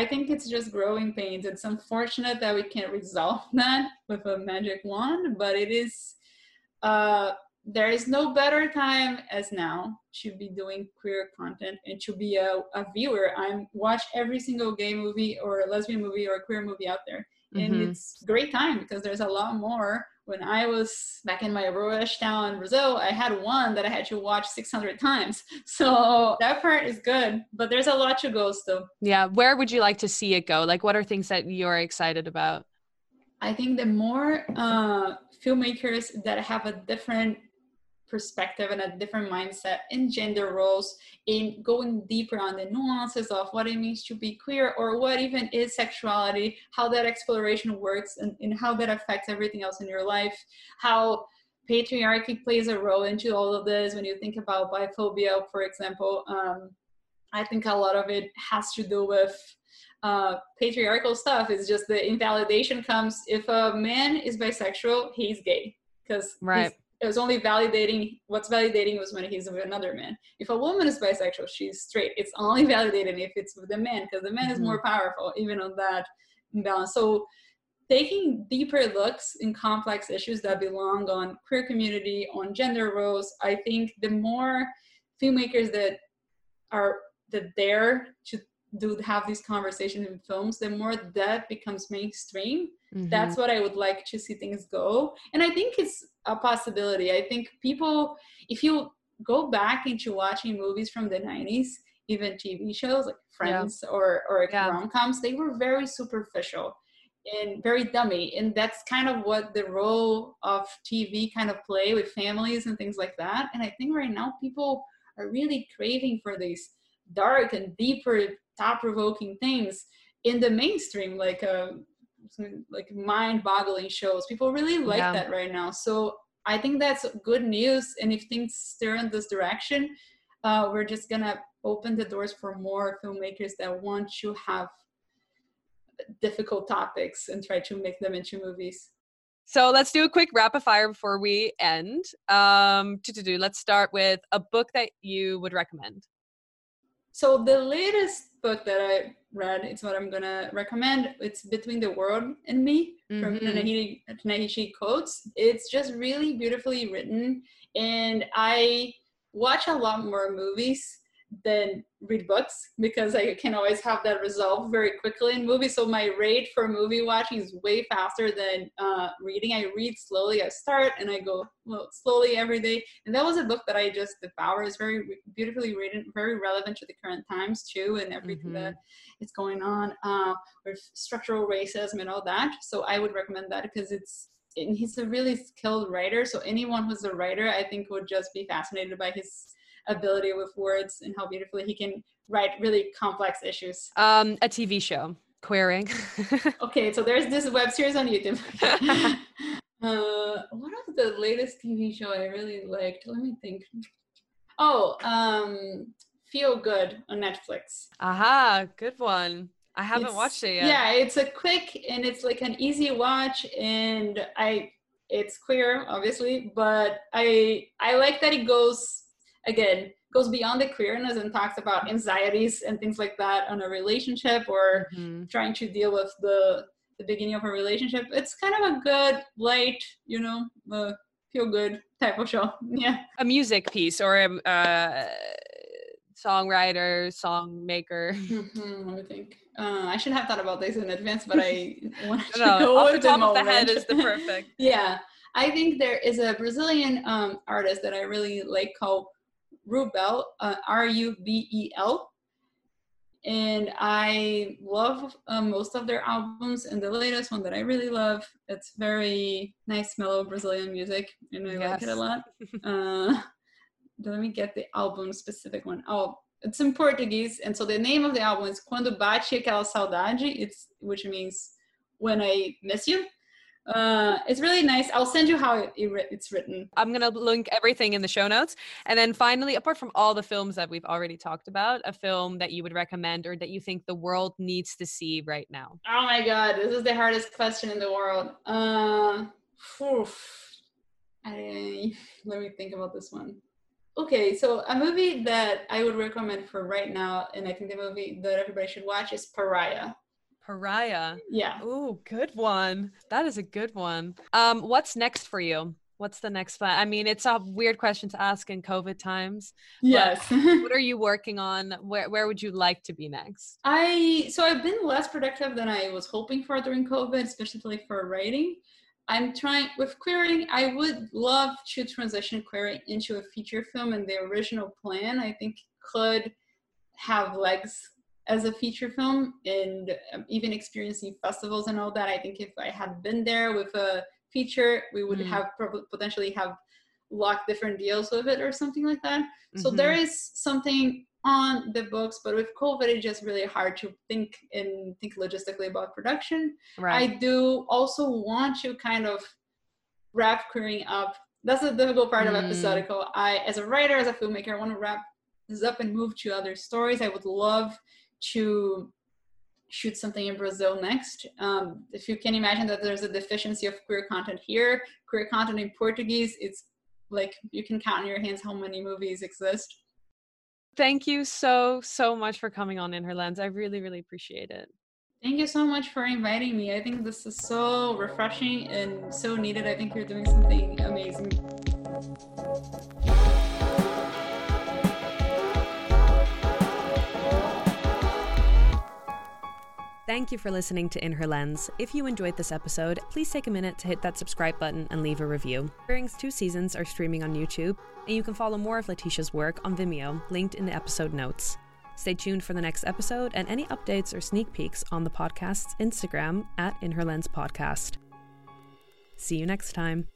i think it's just growing pains it's unfortunate that we can't resolve that with a magic wand but it is uh there is no better time as now to be doing queer content and to be a, a viewer. I'm watch every single gay movie or lesbian movie or queer movie out there. And Mhm. it's great time because there's a lot more. When i was back in my ruralish town in brazil i had one that i had to watch 600 times. So that part is good but there's a lot to go still. Yeah where would you like to see it go? Like what are things that you're excited about? I think the more uh, filmmakers that have a different perspective and a different mindset in gender roles, in going deeper on the nuances of what it means to be queer or what even is sexuality, how that exploration works, and, and how that affects everything else in your life, how patriarchy plays a role into all of this. When you think about biphobia, for example, um, I think a lot of it has to do with uh, patriarchal stuff. It's just the invalidation comes if a man is bisexual, he's gay because Right. It was only validating what's validating was when he's with another man. If a woman is bisexual, she's straight. It's only validating if it's with a man because the man is Mhm. more powerful, even on that imbalance. So taking deeper looks in complex issues that belong on queer community, on gender roles, I think the more filmmakers that are that dare to do have these conversations in films, the more that becomes mainstream. Mhm. that's what i would like to see things go. And i think it's a possibility. I think people if you go back into watching movies from the 90s even tv shows like friends or or Yeah. rom-coms they were very superficial and very dummy. And that's kind of what the role of tv kind of play with families and things like that. And i think right now people are really craving for these dark and deeper thought-provoking things in the mainstream like uh, like mind-boggling shows people really like Yeah. that right now so i think that's good news and if things steer in this direction uh, we're just gonna open the doors for more filmmakers that want to have difficult topics and try to make them into movies So let's do a quick rapid fire before we end. Um, do let's start with a book that you would recommend. So the latest book that I read, it's what I'm gonna recommend. It's Between the World and Me from Mhm. Tanahiti Ta-Nehisi Coates. It's just really beautifully written, and I watch a lot more movies than read books because I can always have that resolved very quickly in movies. So my rate for movie watching is way faster than uh, reading. I read slowly. I start and I go well, slowly every day. And that was a book that I just devoured. It's very beautifully written, very relevant to the current times too, and everything Mhm. that is going on uh, with structural racism and all that. So I would recommend that because it's and he's a really skilled writer. So anyone who's a writer, I think, would just be fascinated by his ability with words and how beautifully he can write really complex issues. Um, a TV show, Queering. Okay, so there's this web series on YouTube. uh, what was the latest TV show I really liked? Let me think. Oh, um, Feel Good on Netflix. Aha, good one. I haven't It's- watched it yet. Yeah, it's a quick and it's like an easy watch, and I it's queer, obviously, but I I like that it goes again goes beyond the queerness and talks about anxieties and things like that on a relationship or Mhm. trying to deal with the the beginning of a relationship. It's kind of a good, light, you know, uh, feel good type of show. Yeah. A music piece or a uh, songwriter, song maker. Mhm, Let me think. Uh, I should have thought about this in advance, but I wanted to No, go off the top of the head is the perfect. yeah, I think there is a Brazilian um, artist that I really like called Rubel, uh, R U B E L. and I love um, most of their albums. And the latest one that I really love, it's very nice, mellow Brazilian music, and I yes. like it a lot. uh, let me get the album specific one. Oh, it's in Portuguese, and so the name of the album is Quando Bate Aquela Saudade. It's which means when I miss you uh, it's really nice. I'll send you how it, it, it's written. I'm gonna link everything in the show notes. And then finally, apart from all the films that we've already talked about, a film that you would recommend or that you think the world needs to see right now. Oh my god, this is the hardest question in the world. Uh, I, let me think about this one. Okay, so a movie that I would recommend for right now, and I think the movie that everybody should watch is Pariah. Pariah. Yeah. Oh, good one. That is a good one. Um, what's next for you? What's the next plan? I mean, it's a weird question to ask in COVID times. Yes. what are you working on? Where where would you like to be next? I so I've been less productive than I was hoping for during COVID, especially for writing. I'm trying with Queering. I would love to transition queering into a feature film, and the original plan I think could have legs as a feature film and um, even experiencing festivals and all that i think if i had been there with a feature we would mm. have potentially have locked different deals with it or something like that mm-hmm. so there is something on the books but with covid it's just really hard to think and think logistically about production right. i do also want to kind of wrap queering up that's the difficult part mm. of episodical i as a writer as a filmmaker i want to wrap this up and move to other stories i would love to shoot something in Brazil next. Um, if you can imagine that there's a deficiency of queer content here, queer content in Portuguese, it's like you can count on your hands how many movies exist. Thank you so, so much for coming on In Her Lens. I really, really appreciate it. Thank you so much for inviting me. I think this is so refreshing and so needed. I think you're doing something amazing. Thank you for listening to In Her Lens. If you enjoyed this episode, please take a minute to hit that subscribe button and leave a review. Queering's two seasons are streaming on YouTube, and you can follow more of Letitia's work on Vimeo, linked in the episode notes. Stay tuned for the next episode and any updates or sneak peeks on the podcast's Instagram at In Her Lens Podcast. See you next time.